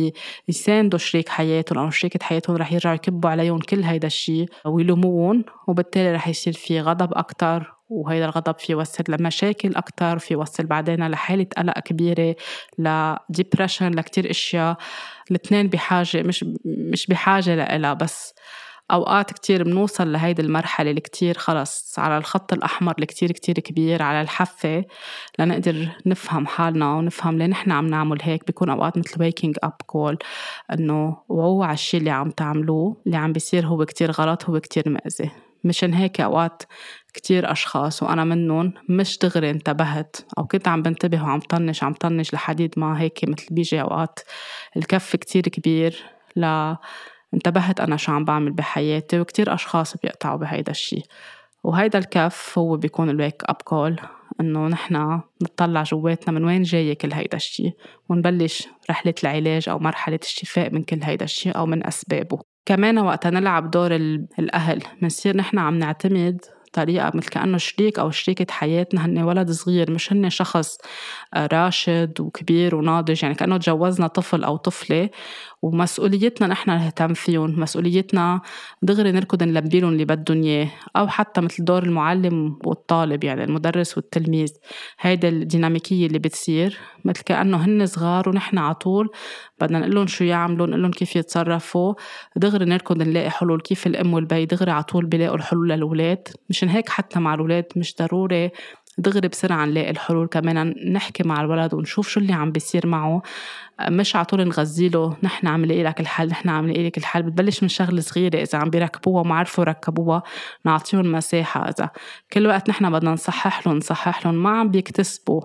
بيساندوا شريك حياتهم أو شريكة حياتهم رح يرجعوا يكبوا عليهم كل هيدا الشيء ويلوموهم وبالتالي رح يصير في غضب أكتر وهيدا الغضب في يوصل لمشاكل أكتر في يوصل بعدين لحالة قلق كبيرة لديبرشن لكتير أشياء. الاثنين بحاجة مش مش بحاجة لإلها بس أوقات كتير بنوصل لهيدي المرحلة اللي كتير خلص على الخط الأحمر اللي كتير كتير كبير على الحافة لنقدر نفهم حالنا ونفهم ليه نحن عم نعمل هيك. بيكون أوقات مثل waking up call إنه وعوا على الشي اللي عم تعملوه اللي عم بيصير هو كتير غلط هو كتير مأذي. مشان هيك أوقات كتير أشخاص وأنا منهم مش دغري انتبهت أو كنت عم بنتبه وعم طنش عم طنش لحديد ما هيك مثل بيجي أوقات الكف كتير كبير ل انتبهت أنا شو عم بعمل بحياتي وكتير أشخاص بيقطعوا بهيدا الشي. وهيدا الكف هو بيكون ال wake up call إنه نحنا نطلع جواتنا من وين جاي كل هيدا الشي ونبلش رحلة العلاج أو مرحلة الشفاء من كل هيدا الشي أو من أسبابه. كمان وقتا نلعب دور الأهل منصير نحنا عم نعتمد طريقة مثل كأنه شريك أو شريكة حياتنا هن ولد صغير مش هن شخص راشد وكبير وناضج يعني كأنه تجوزنا طفل أو طفلة. ومسؤوليتنا نحن نهتم فيهم مسؤوليتنا دغري نركض نلبي لهم اللي بدهم إياه. أو حتى مثل دور المعلم والطالب يعني المدرس والتلميذ. هيدا الديناميكية اللي بتصير. مثل كأنه هن صغار ونحن على طول بدنا نقول لهم شو يعملوا نقول لهم كيف يتصرفوا. دغري نركض نلاقي حلول كيف الأم والبي دغري على طول بيلاقوا الحلول للأولاد. مشان هيك حتى مع الأولاد مش ضروري دغري بسرعة نلاقي الحلول. كمان نحكي مع الولد ونشوف شو اللي عم بيصير معه. مش على طول نغذيله نحن عم نلاقي لك الحل نحن عم نلاقي لك الحل. بتبلش من شغلة صغيرة. إذا عم بيركبوها وما عرفوا يركبوها نعطيهم مساحة. إذا كل وقت نحن بدنا نصحح لهم نصحح لهم. ما عم بيكتسبوا.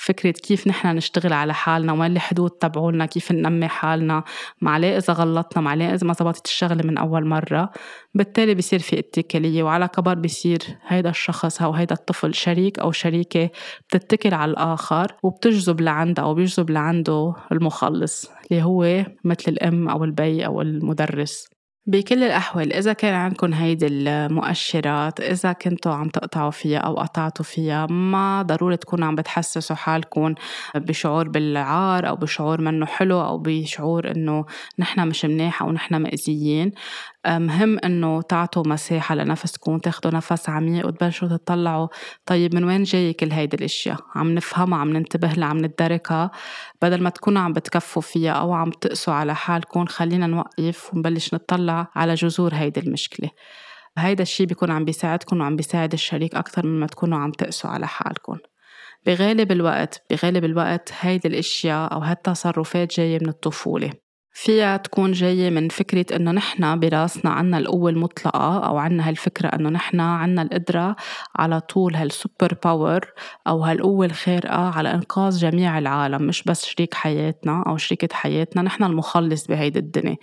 فكرة كيف نحن نشتغل على حالنا وين الحدود تبعولنا كيف ننمي حالنا معليه إذا غلطنا معليه إذا ما زبطت الشغلة من أول مرة. بالتالي بصير في اتكالية وعلى كبر بصير هيدا الشخص أو هيدا الطفل شريك أو شريكة بتتكل على الآخر وبتجذب لعندها أو بيجذب لعنده المخلص اللي هو مثل الأم أو البي أو المدرس. بكل الأحوال إذا كان عندكم هيدي المؤشرات إذا كنتوا عم تقطعوا فيها أو قطعتوا فيها ما ضروري تكونوا عم بتحسسوا حالكم بشعور بالعار أو بشعور منه حلو أو بشعور إنه نحن مش منيح أو نحن مأذيين. مهم إنه تعطوا مساحة لنفسكم تاخدوا نفس عميق وتبلشوا تطلعوا. طيب من وين جاي كل هيدي الأشياء؟ عم نفهمها عم ننتبه لها عم ندركها بدل ما تكونوا عم بتكفوا فيها أو عم تقسوا على حالكم خلينا نوقف ونبلش نطلع على جذور هيدي المشكلة. هيدا الشي بيكون عم بيساعدكم وعم بيساعد الشريك أكتر من ما تكونوا عم تقسوا على حالكم. بغالب الوقت بغالب الوقت هيدي الأشياء أو هالتصرفات جاية من الطفولة. فيها تكون جاية من فكرة إنه نحن براسنا عنا القوة المطلقة أو عنا هالفكرة إنه نحن عنا القدرة على طول هال super power أو هالقوة الخارقة على إنقاذ جميع العالم مش بس شريك حياتنا أو شريكة حياتنا نحن المخلص بهيدي الدنيا.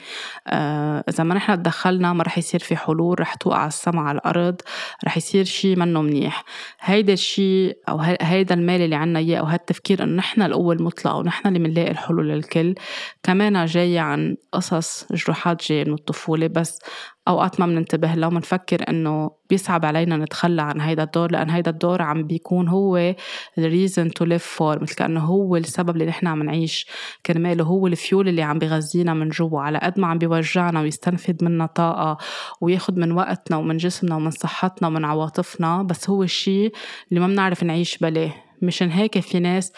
آه إذا ما نحن تدخلنا ما رح يصير في حلول رح توقع السما على الأرض رح يصير شي منه منيح. هيدا الشيء أو هيدا المال اللي عنا إياه أو هالتفكير إنه نحن القوة المطلقة ونحن اللي بنلاقي الحلول للكل كمان عن قصص جروحات جاية من الطفولة بس أوقات ما بننتبه لها ومنفكر إنه بيصعب علينا نتخلى عن هيدا الدور لأن هيدا الدور عم بيكون هو reason to live for مثل كأنه هو السبب اللي نحن عم نعيش كرماله هو الفيول اللي عم بيغذينا من جوا على قد ما عم بيوجعنا ويستنفد منا طاقة وياخد من وقتنا ومن جسمنا ومن صحتنا ومن عواطفنا بس هو الشيء اللي ما بنعرف نعيش بلاه مشان هيك في ناس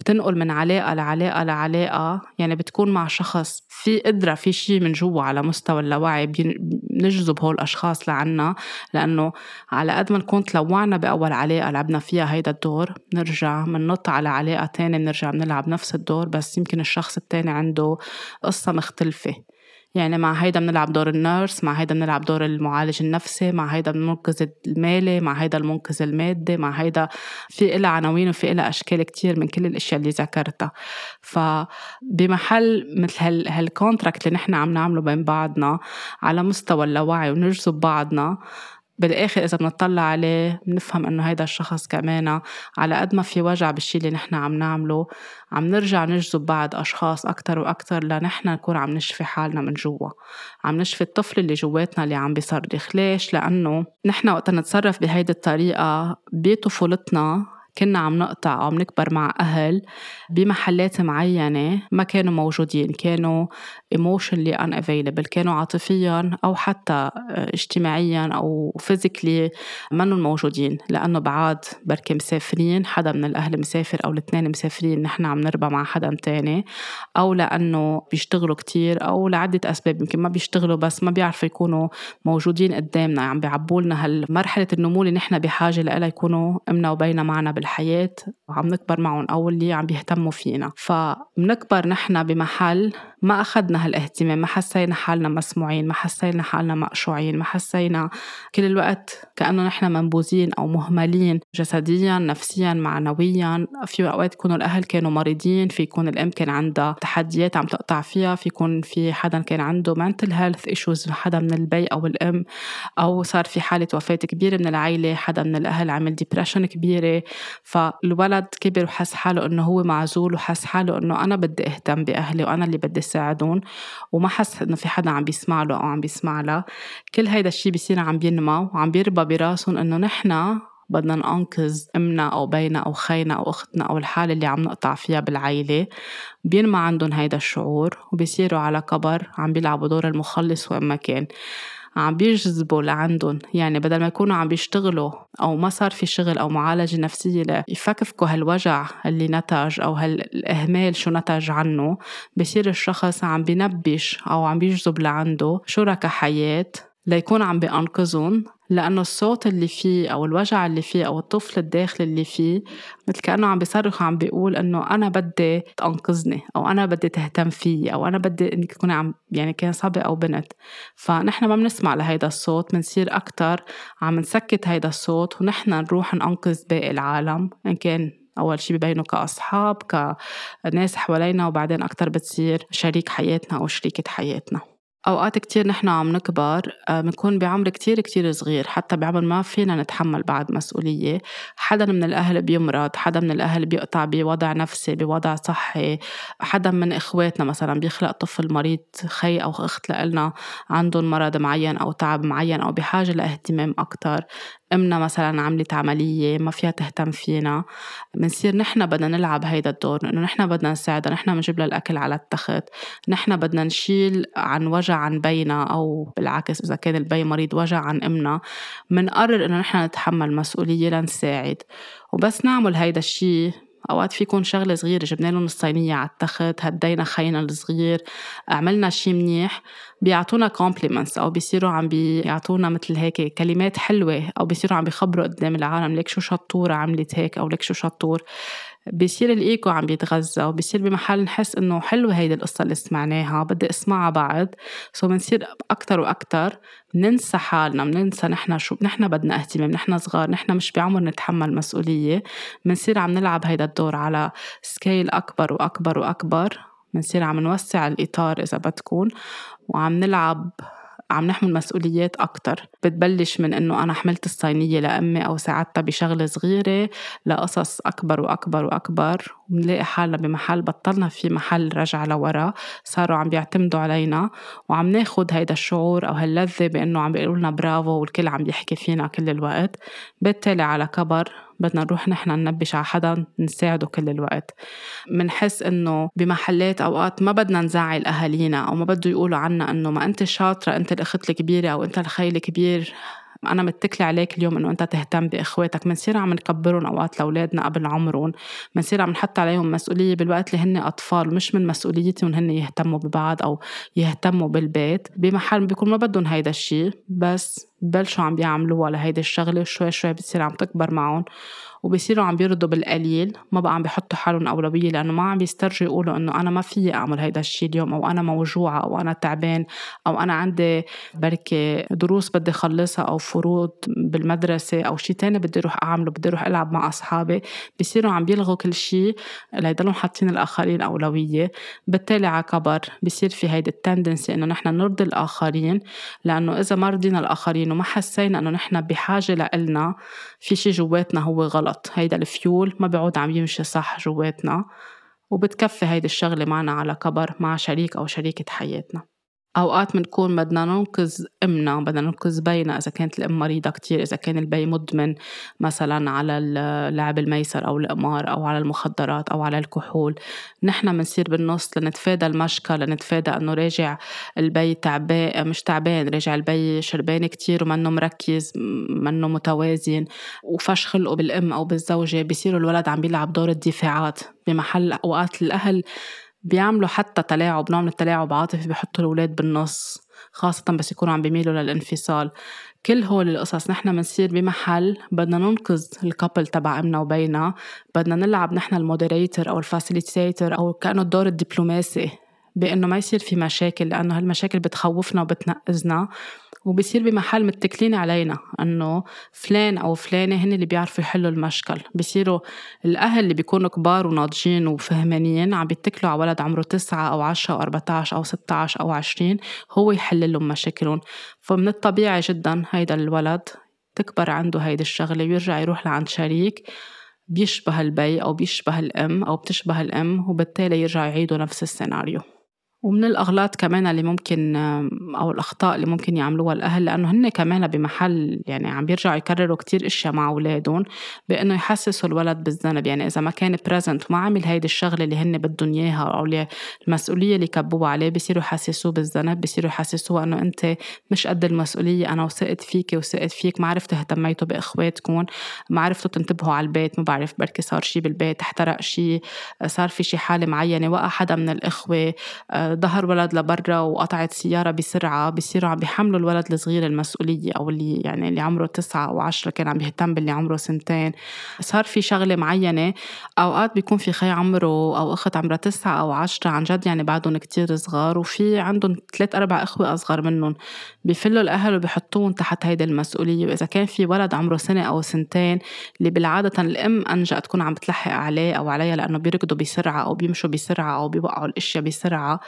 بتنقل من علاقة لعلاقة لعلاقة يعني بتكون مع شخص في قدرة في شيء من جوا على مستوى اللاوعي بنجذب هول الأشخاص لعنا لأنه على قد ما نكون تلوعنا بأول علاقة لعبنا فيها هيدا الدور بنرجع بننط على علاقة تانية بنرجع بنلعب نفس الدور بس يمكن الشخص التاني عنده قصة مختلفة. يعني مع هيدا بنلعب دور ال nurse مع هيدا بنلعب دور المعالج النفسي مع هيدا المنقذ المالي مع هيدا المنقذ المادي مع هيدا في إلها عناوين وفي إلها أشكال كتير من كل الأشياء اللي ذكرتها. فبمحل مثل هال هال contract اللي نحن عم نعمله بين بعضنا على مستوى اللاوعي ونجذب بعضنا بالآخر إذا بنطلع عليه بنفهم إنه هيدا الشخص كمان على قد ما في وجع بالشي اللي نحن عم نعمله عم نرجع نجذب بعض أشخاص أكثر وأكثر لنحن نكون عم نشفي حالنا من جوا. عم نشفي الطفل اللي جواتنا اللي عم بيصرخ. ليش؟ لأنه نحن وقت نتصرف بهيدي الطريقة بطفولتنا كنا عم نقطع أو نكبر مع أهل بمحلات معينة ما كانوا موجودين. كانوا emotionally unavailable كانوا عاطفيا أو حتى اجتماعيا أو physically منهم موجودين لأنه بعاد بركي مسافرين حدا من الأهل مسافر أو الاثنين مسافرين نحن عم نربى مع حدا تاني أو لأنه بيشتغلوا كتير أو لعدة أسباب يمكن ما بيشتغلوا بس ما بيعرفوا يكونوا موجودين قدامنا عم بيعبوا لنا هالمرحلة النمو اللي نحن بحاجة لها يكونوا إمنا وبينا معنا بالحياة وعم نكبر معهم أو اللي عم بيهتموا فينا. فبنكبر نحن بمحل ما أخذنا هالاهتمام ما حسينا حالنا مسموعين ما حسينا حالنا مقشوعين ما حسينا كل الوقت كأنه نحن منبوذين أو مهملين جسديا نفسيا معنويا. في أوقات يكونوا الأهل كانوا مريضين في يكون الأم كان عندها تحديات عم تقطع فيها في يكون في حدا كان عنده mental health issues حدا من البي أو الأم أو صار في حالة وفاة كبيرة من العيلة حدا من الأهل عمل depression كبيرة. فالولد كبر وحس حاله إنه هو معزول وحس حاله إنه أنا بدي أهتم بأهلي وأنا اللي بدي ساعدهم وما حس إنه في حدا عم بيسمع له أو عم بيسمع لها كل هيدا الشيء بيصير عم بينمى وعم بيربى براسهم إنه نحن بدنا ننقذ أمنا أو بينا أو خينا أو أختنا أو الحالة اللي عم نقطع فيها بالعيلة. بينمى عندهم هيدا الشعور وبيصيروا على كبر عم بيلعبوا دور المخلص وين ما كان. عم بيجذبوا لعندهم. يعني بدل ما يكونوا عم بيشتغلوا أو ما صار في شغل أو معالجة نفسية ليفكفكوا هالوجع اللي نتج أو هالإهمال شو نتج عنه بصير الشخص عم بينبش أو عم بيجذب لعنده شركاء حياة ليكون عم بينقذهم لأنه الصوت اللي فيه أو الوجع اللي فيه أو الطفل الداخلي اللي فيه مثل كأنه عم بيصرخ وعم بيقول إنه أنا بدي تنقذني أو أنا بدي تهتم فيي أو أنا بدي إنك تكوني عم يعني كان صبي أو بنت. فنحن ما بنسمع لهيدا الصوت بنصير أكتر عم نسكت هيدا الصوت ونحن نروح ننقذ باقي العالم إن كان أول شي ببينوا كأصحاب كناس حوالينا وبعدين أكتر بتصير شريك حياتنا أو شريكة حياتنا. أوقات كتير نحن عم نكبر آه، بنكون بعمر كتير كتير صغير حتى بعمر ما فينا نتحمل بعد مسؤولية. حدا من الأهل بيمرض حدا من الأهل بيقطع بوضع نفسي بوضع صحي. حدا من إخواتنا مثلا بيخلق طفل مريض خي أو أخت لإلنا عندهم مرض معين أو تعب معين أو بحاجة لإهتمام أكتر. أمنا مثلا عملت عملية ما فيها تهتم فينا بنصير نحن بدنا نلعب هيدا الدور إنه نحن بدنا نساعدها نحن بنجيب لها الأكل على التخت نحن بدنا نشيل عن وجع عن بينا أو بالعكس إذا كان البي مريض وجع عن أمنا بنقرر إنه نحن نتحمل مسؤولية لنساعد. وبس نعمل هيدا الشيء أوقات في يكون شغلة صغيرة جبنا لهم الصينية على التخت هدينا خينا الصغير عملنا شيء منيح بيعطونا compliments أو بيصيروا عم بيعطونا مثل هيك كلمات حلوة أو بيصيروا عم بيخبروا قدام العالم ليك شو شطورة عملت هيك أو ليك شو شطور. بيصير الإيكو عم بيتغذى وبيصير بمحل نحس إنه حلوة هيدي القصة اللي سمعناها بدي أسمعها بعد. so بنصير أكثر وأكثر بننسى حالنا بننسى نحن شو نحن بدنا أهتمام نحن صغار نحن مش بعمر نتحمل مسؤولية. بنصير عم نلعب هيدا الدور على scale أكبر وأكبر وأكبر. بنصير عم نوسع الإطار إذا بدكم وعم نلعب عم نحمل مسؤوليات أكتر. بتبلش من إنه أنا حملت الصينية لأمي أو ساعدتها بشغلة صغيرة لقصص أكبر وأكبر وأكبر. وبنلاقي حالنا بمحل بطلنا في محل رجع لورا. صاروا عم بيعتمدوا علينا وعم ناخد هيدا الشعور أو هاللذة بإنه عم بيقولوا لنا برافو والكل عم بيحكي فينا كل الوقت. بالتالي على كبر بدنا نروح نحن ننبش على حدا نساعده كل الوقت. منحس إنه بمحلات أوقات ما بدنا نزعل أهالينا أو ما بده يقولوا عنا إنه ما أنت شاطرة أنت الأخت الكبيرة أو أنت الخي الكبير. أنا متكلة عليك اليوم إنه أنت تهتم بإخواتك. بنصير عم نكبرهم أوقات لأولادنا قبل عمرهم. بنصير عم نحط عليهم مسؤولية بالوقت اللي هن أطفال مش من مسؤوليتهم هن يهتموا ببعض أو يهتموا بالبيت. بمحل بيكون ما بدهم هيدا الشيء بس ببلشوا عم بيعملوها لهيدي الشغلة. شوي شوي بتصير عم تكبر معهم وبصيروا عم بيرضوا بالقليل ما بقى عم بيحطوا حالهم أولوية لأنه ما عم بيسترجوا يقولوا إنه أنا ما فيي أعمل هيدا الشيء اليوم أو أنا موجوعة أو أنا تعبان أو أنا عندي بركي دروس بدي أخلصها أو فروض بالمدرسة أو شيء تاني بدي أروح أعمله بدي أروح ألعب مع أصحابي. بصيروا عم بيلغوا كل شيء ليضلوا حاطين الآخرين أولوية. بالتالي على كبر بصير في هيدي التندنسي إنه نحن نرضي الآخرين لأنه إذا ما رضينا الآخرين وما حسينا إنه نحن بحاجة لإلنا في شيء جواتنا هو غلط. هيدا الفيول ما بيعود عم يمشي صح جواتنا وبتكفي هيدي الشغلة معنا على كبر مع شريك أو شريكة حياتنا. أوقات بنكون بدنا ننقذ أمنا بدنا ننقذ بينا إذا كانت الأم مريضة كتير إذا كان البي مدمن مثلا على اللعب الميسر أو القمار أو على المخدرات أو على الكحول. نحن بنصير بالنص لنتفادى المشكل لنتفادى إنه راجع البي تعبان مش تعبان راجع البي شربان كتير ومنه مركز منه متوازن وفش خلقه بالأم أو بالزوجة بصير الولد عم بيلعب دور الدفاعات. بمحل أوقات الأهل بيعملوا حتى تلاعب نوع من التلاعب عاطفي بيحطوا الأولاد بالنص خاصة بس يكونوا عم بيميلوا للانفصال. كل هول القصص نحن منصير بمحل بدنا ننقذ ال couple تبع أمنا وبينا بدنا نلعب نحن ال moderator أو ال facilitator أو كأنه الدور الدبلوماسي. بأنه ما يصير في مشاكل لأنه هالمشاكل بتخوفنا وبتنقذنا وبصير بمحل متكلين علينا إنه فلان أو فلانة هن اللي بيعرفوا يحلوا المشكل. بصيروا الأهل اللي بيكونوا كبار وناضجين وفهمانين عم بيتكلوا على ولد عمره تسعة أو عشرة أو 14 أو 16 أو 20 هو يحل لهم مشاكلهم. فمن الطبيعي جدا هيدا الولد تكبر عنده هيدي الشغلة ويرجع يروح لعند شريك بيشبه البي أو بيشبه الأم أو بتشبه الأم وبالتالي يرجع يعيدوا نفس السيناريو. ومن الأغلاط كمان اللي ممكن أو الأخطاء اللي ممكن يعملوها الأهل لأنه هن كمان بمحل يعني عم بيرجعوا يكرروا كتير أشياء مع أولادهم بأنه يحسسوا الولد بالذنب. يعني إذا ما كان بريزنت وما عمل هيدي الشغلة اللي هن بدهم إياها أو المسؤولية اللي كبوها عليه بصيروا يحسسوه بالذنب بصيروا يحسسوه إنه أنت مش قد المسؤولية أنا وثقت فيك وثقت فيك ما عرفتوا اهتميتوا بإخواتكم ما عرفتوا تنتبهوا على البيت ما بعرف بركي صار شي بالبيت احترق شي صار في شي حالة معينة وقع حدا من الإخوة ظهر ولد لبرا وقطعت سيارة بسرعة بصيروا عم بيحملوا الولد الصغير المسؤولية أو اللي يعني اللي عمره تسعة أو عشرة كان عم بيهتم باللي عمره سنتين. صار في شغلة معينة أوقات بيكون في خي عمره أو أخت عمرها تسعة أو عشرة عن جد يعني بعدهم كتير صغار وفي عندهم ثلاث أربع إخوة أصغر منهم. بيفلوا الأهل وبيحطوهم تحت هيدي المسؤولية وإذا كان في ولد عمره سنة أو سنتين اللي بالعادة الأم أنجأ تكون عم بتلحق عليه أو عليها لأنه بيركضوا بسرعة أو بيمشوا بسرعة أو بيوقعوا الأشياء بسرعة.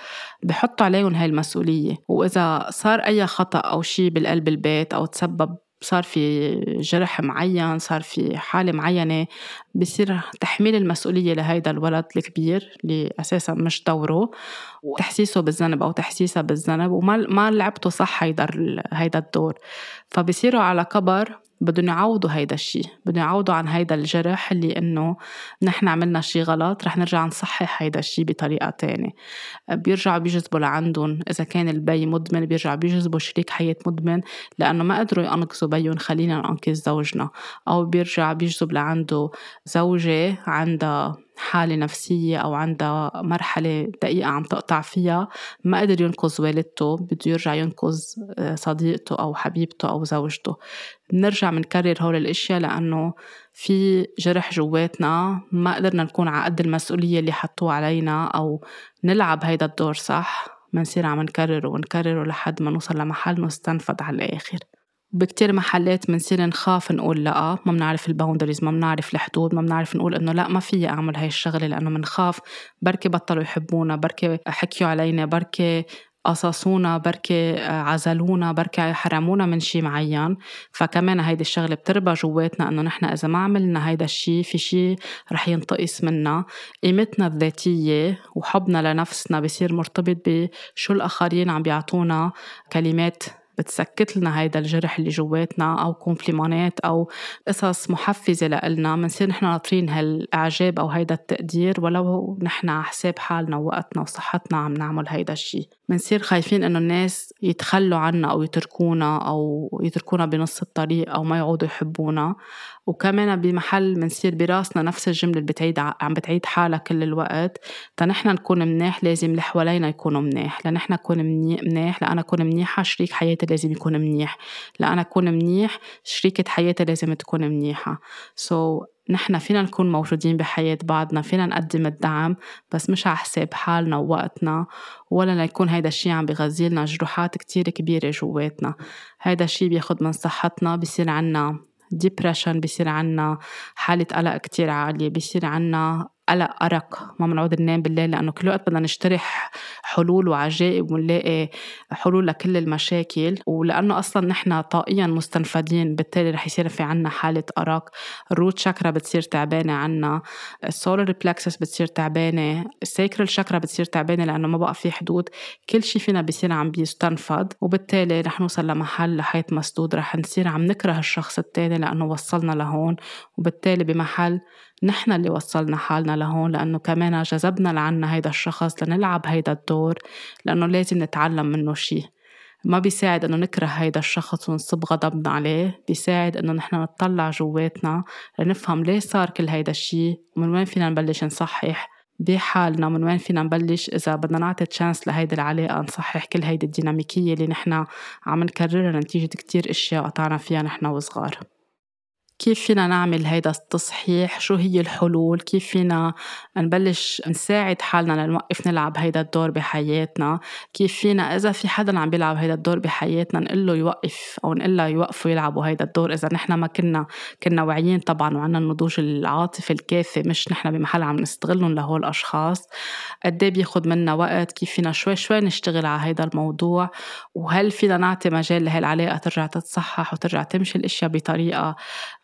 بحطوا عليهم هاي المسؤولية. وإذا صار أي خطأ أو شيء بالقلب البيت أو تسبب صار في جرح معين صار في حالة معينة بصير تحميل المسؤولية لهيدا الولد الكبير اللي أساسا مش دوره وتحسيسه بالذنب أو تحسيسها بالذنب وما ما لعبته صح هيدا هيدا الدور. فبصيروا على كبر بدهم يعوضوا هيدا الشيء بدهم يعوضوا عن هيدا الجرح اللي إنه نحن عملنا شيء غلط رح نرجع نصحح هيدا الشيء بطريقة تانية. بيرجعوا بيجذبوا لعندهم إذا كان البي مدمن بيرجعوا بيجذبوا شريك حياة مدمن لأنه ما قدروا ينقذوا بيهم خلينا ننقذ زوجنا. أو بيرجع بيجذب لعنده زوجة عندها حالة نفسية أو عندها مرحلة دقيقة عم تقطع فيها ما قدر ينقذ والدته بده يرجع ينقذ آه، صديقته أو حبيبته أو زوجته. بنرجع بنكرر هول الأشياء لأنه في جرح جواتنا ما قدرنا نكون على قد المسؤولية اللي حطوها علينا أو نلعب هيدا الدور صح؟ منصير عم نكرره ونكرره لحد ما نوصل لمحل نستنفد على الآخر. بكتير محلات بنصير نخاف نقول لا ما بنعرف الباوندريز ما بنعرف الحدود ما بنعرف نقول إنه لا ما في أعمل هاي الشغلة لأنه بنخاف بركي بطلوا يحبونا بركي حكيوا علينا بركي قصصونا بركي عزلونا بركي حرمونا من شي معين. فكمان هيدي الشغلة بتربى جواتنا إنه نحن إذا ما عملنا هيدا الشي في شي رح ينتقص منا. قيمتنا الذاتية وحبنا لنفسنا بصير مرتبط بشو الآخرين عم بيعطونا كلمات بتسكّت لنا هيدا الجرح اللي جواتنا أو compliment ات أو قصص محفزة لإلنا بنصير نحن ناطرين هالإعجاب أو هيدا التقدير ولو نحن على حساب حالنا ووقتنا وصحتنا عم نعمل هيدا الشيء بنصير خايفين إنه الناس يتخلوا عنا أو يتركونا أو يتركونا بنص الطريق أو ما يعودوا يحبونا. وكمان بمحل منصير براسنا نفس الجملة اللي بتعيد عم بتعيد حالها كل الوقت. تنحن نكون مناح لازم اللي حوالينا يكونوا مناح لنحن نكون مناح لأنا أكون منيحة شريك حياتي لازم يكون منيح. لأنا أكون منيح شريكة حياتي لازم تكون منيحة. سو so, نحن فينا نكون موجودين بحياة بعضنا فينا نقدم الدعم بس مش على حساب حالنا ووقتنا ولا ليكون هيدا الشي عم بغذي جروحات كتير كبيرة جواتنا. هيدا الشي بياخد من صحتنا بصير عنا depression بصير عنا حالة قلق كتير عالية بصير عنا قلق أرق ما بنعود ننام بالليل لأنه كل وقت بدنا نجترح حلول وعجائب ونلاقي حلول لكل المشاكل. ولأنه أصلا نحن طاقيا مستنفدين بالتالي رح يصير في عنا حالة أرق. ال root chakra بتصير تعبانة عنا. ال solar plexus بتصير تعبانة. ال sacral chakra بتصير تعبانة لأنه ما بقى في حدود. كل شيء فينا بيصير عم بيستنفد وبالتالي رح نوصل لمحل لحيط مسدود. رح نصير عم نكره الشخص التاني لأنه وصلنا لهون. وبالتالي بمحل نحن اللي وصلنا حالنا لهون لأنه كمان جذبنا لعنا هيدا الشخص لنلعب هيدا الدور لأنه لازم نتعلم منه شيء ما بيساعد إنه نكره هيدا الشخص ونصب غضبنا عليه بيساعد إنه نحن نطلع جواتنا لنفهم ليه صار كل هيدا الشيء ومن وين فينا نبلش نصحح. بحالنا من وين فينا نبلش؟ إذا بدنا نعطي تشانس لهيدي العلاقة نصحح كل هيدي الديناميكية اللي نحن عم نكررها نتيجة كتير أشياء قطعنا فيها نحن وصغار. كيف فينا نعمل هيدا التصحيح؟ شو هي الحلول؟ كيف فينا نبلش نساعد حالنا لنوقف نلعب هيدا الدور بحياتنا؟ كيف فينا إذا في حدا عم بيلعب هيدا الدور بحياتنا نقول له يوقف أو نقول له يوقفوا يلعبوا هيدا الدور؟ إذا نحن ما كنا كنا واعيين طبعا وعنا النضوج العاطفي الكافي مش نحن بمحل عم نستغلهم لهول الأشخاص. قد إيه بياخد منا وقت؟ كيف فينا شوي شوي نشتغل على هيدا الموضوع؟ وهل فينا نعطي مجال لهي العلاقة ترجع تتصحح وترجع تمشي الأشياء بطريقة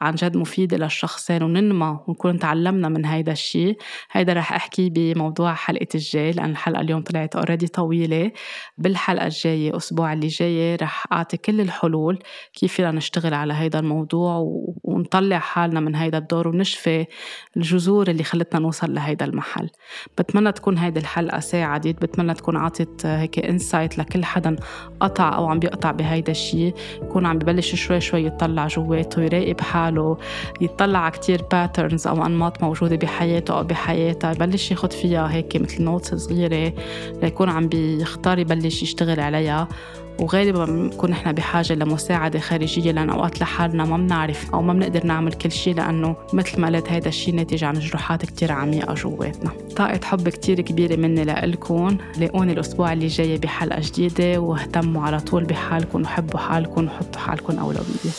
عن جد مفيدة للشخصين وننمى ونكون تعلمنا من هيدا الشيء هيدا رح أحكي بموضوع حلقة الجاي لأن الحلقة اليوم طلعت اوريدي طويلة. بالحلقة الجاية أسبوع اللي جاي رح أعطي كل الحلول كيف فينا نشتغل على هيدا الموضوع ونطلع حالنا من هيدا الدور ونشفي الجذور اللي خلتنا نوصل لهيدا المحل. بتمنى تكون هيدي الحلقة ساعدت بتمنى تكون عطت هيك insight لكل حدا قطع أو عم بيقطع بهيدا الشيء يكون عم ببلش شوي شوي يطلع جواته يراقب حاله. يطلع على كتير patterns أو أنماط موجودة بحياته أو بحياتها يبلش ياخد فيها هيك مثل notes صغيرة ليكون عم بيختار يبلش يشتغل عليها. وغالبا بنكون نحن بحاجة لمساعدة خارجية لأن أوقات لحالنا ما بنعرف أو ما بنقدر نعمل كل شيء لأنه مثل ما قلت هيدا الشيء ناتج عن جروحات كتير عميقة جواتنا طاقة حب كتير كبيرة مني لإلكم. لاقوني الأسبوع اللي جاي بحلقة جديدة واهتموا على طول بحالكم وحبوا حالكم وحطوا حالكم أولوية.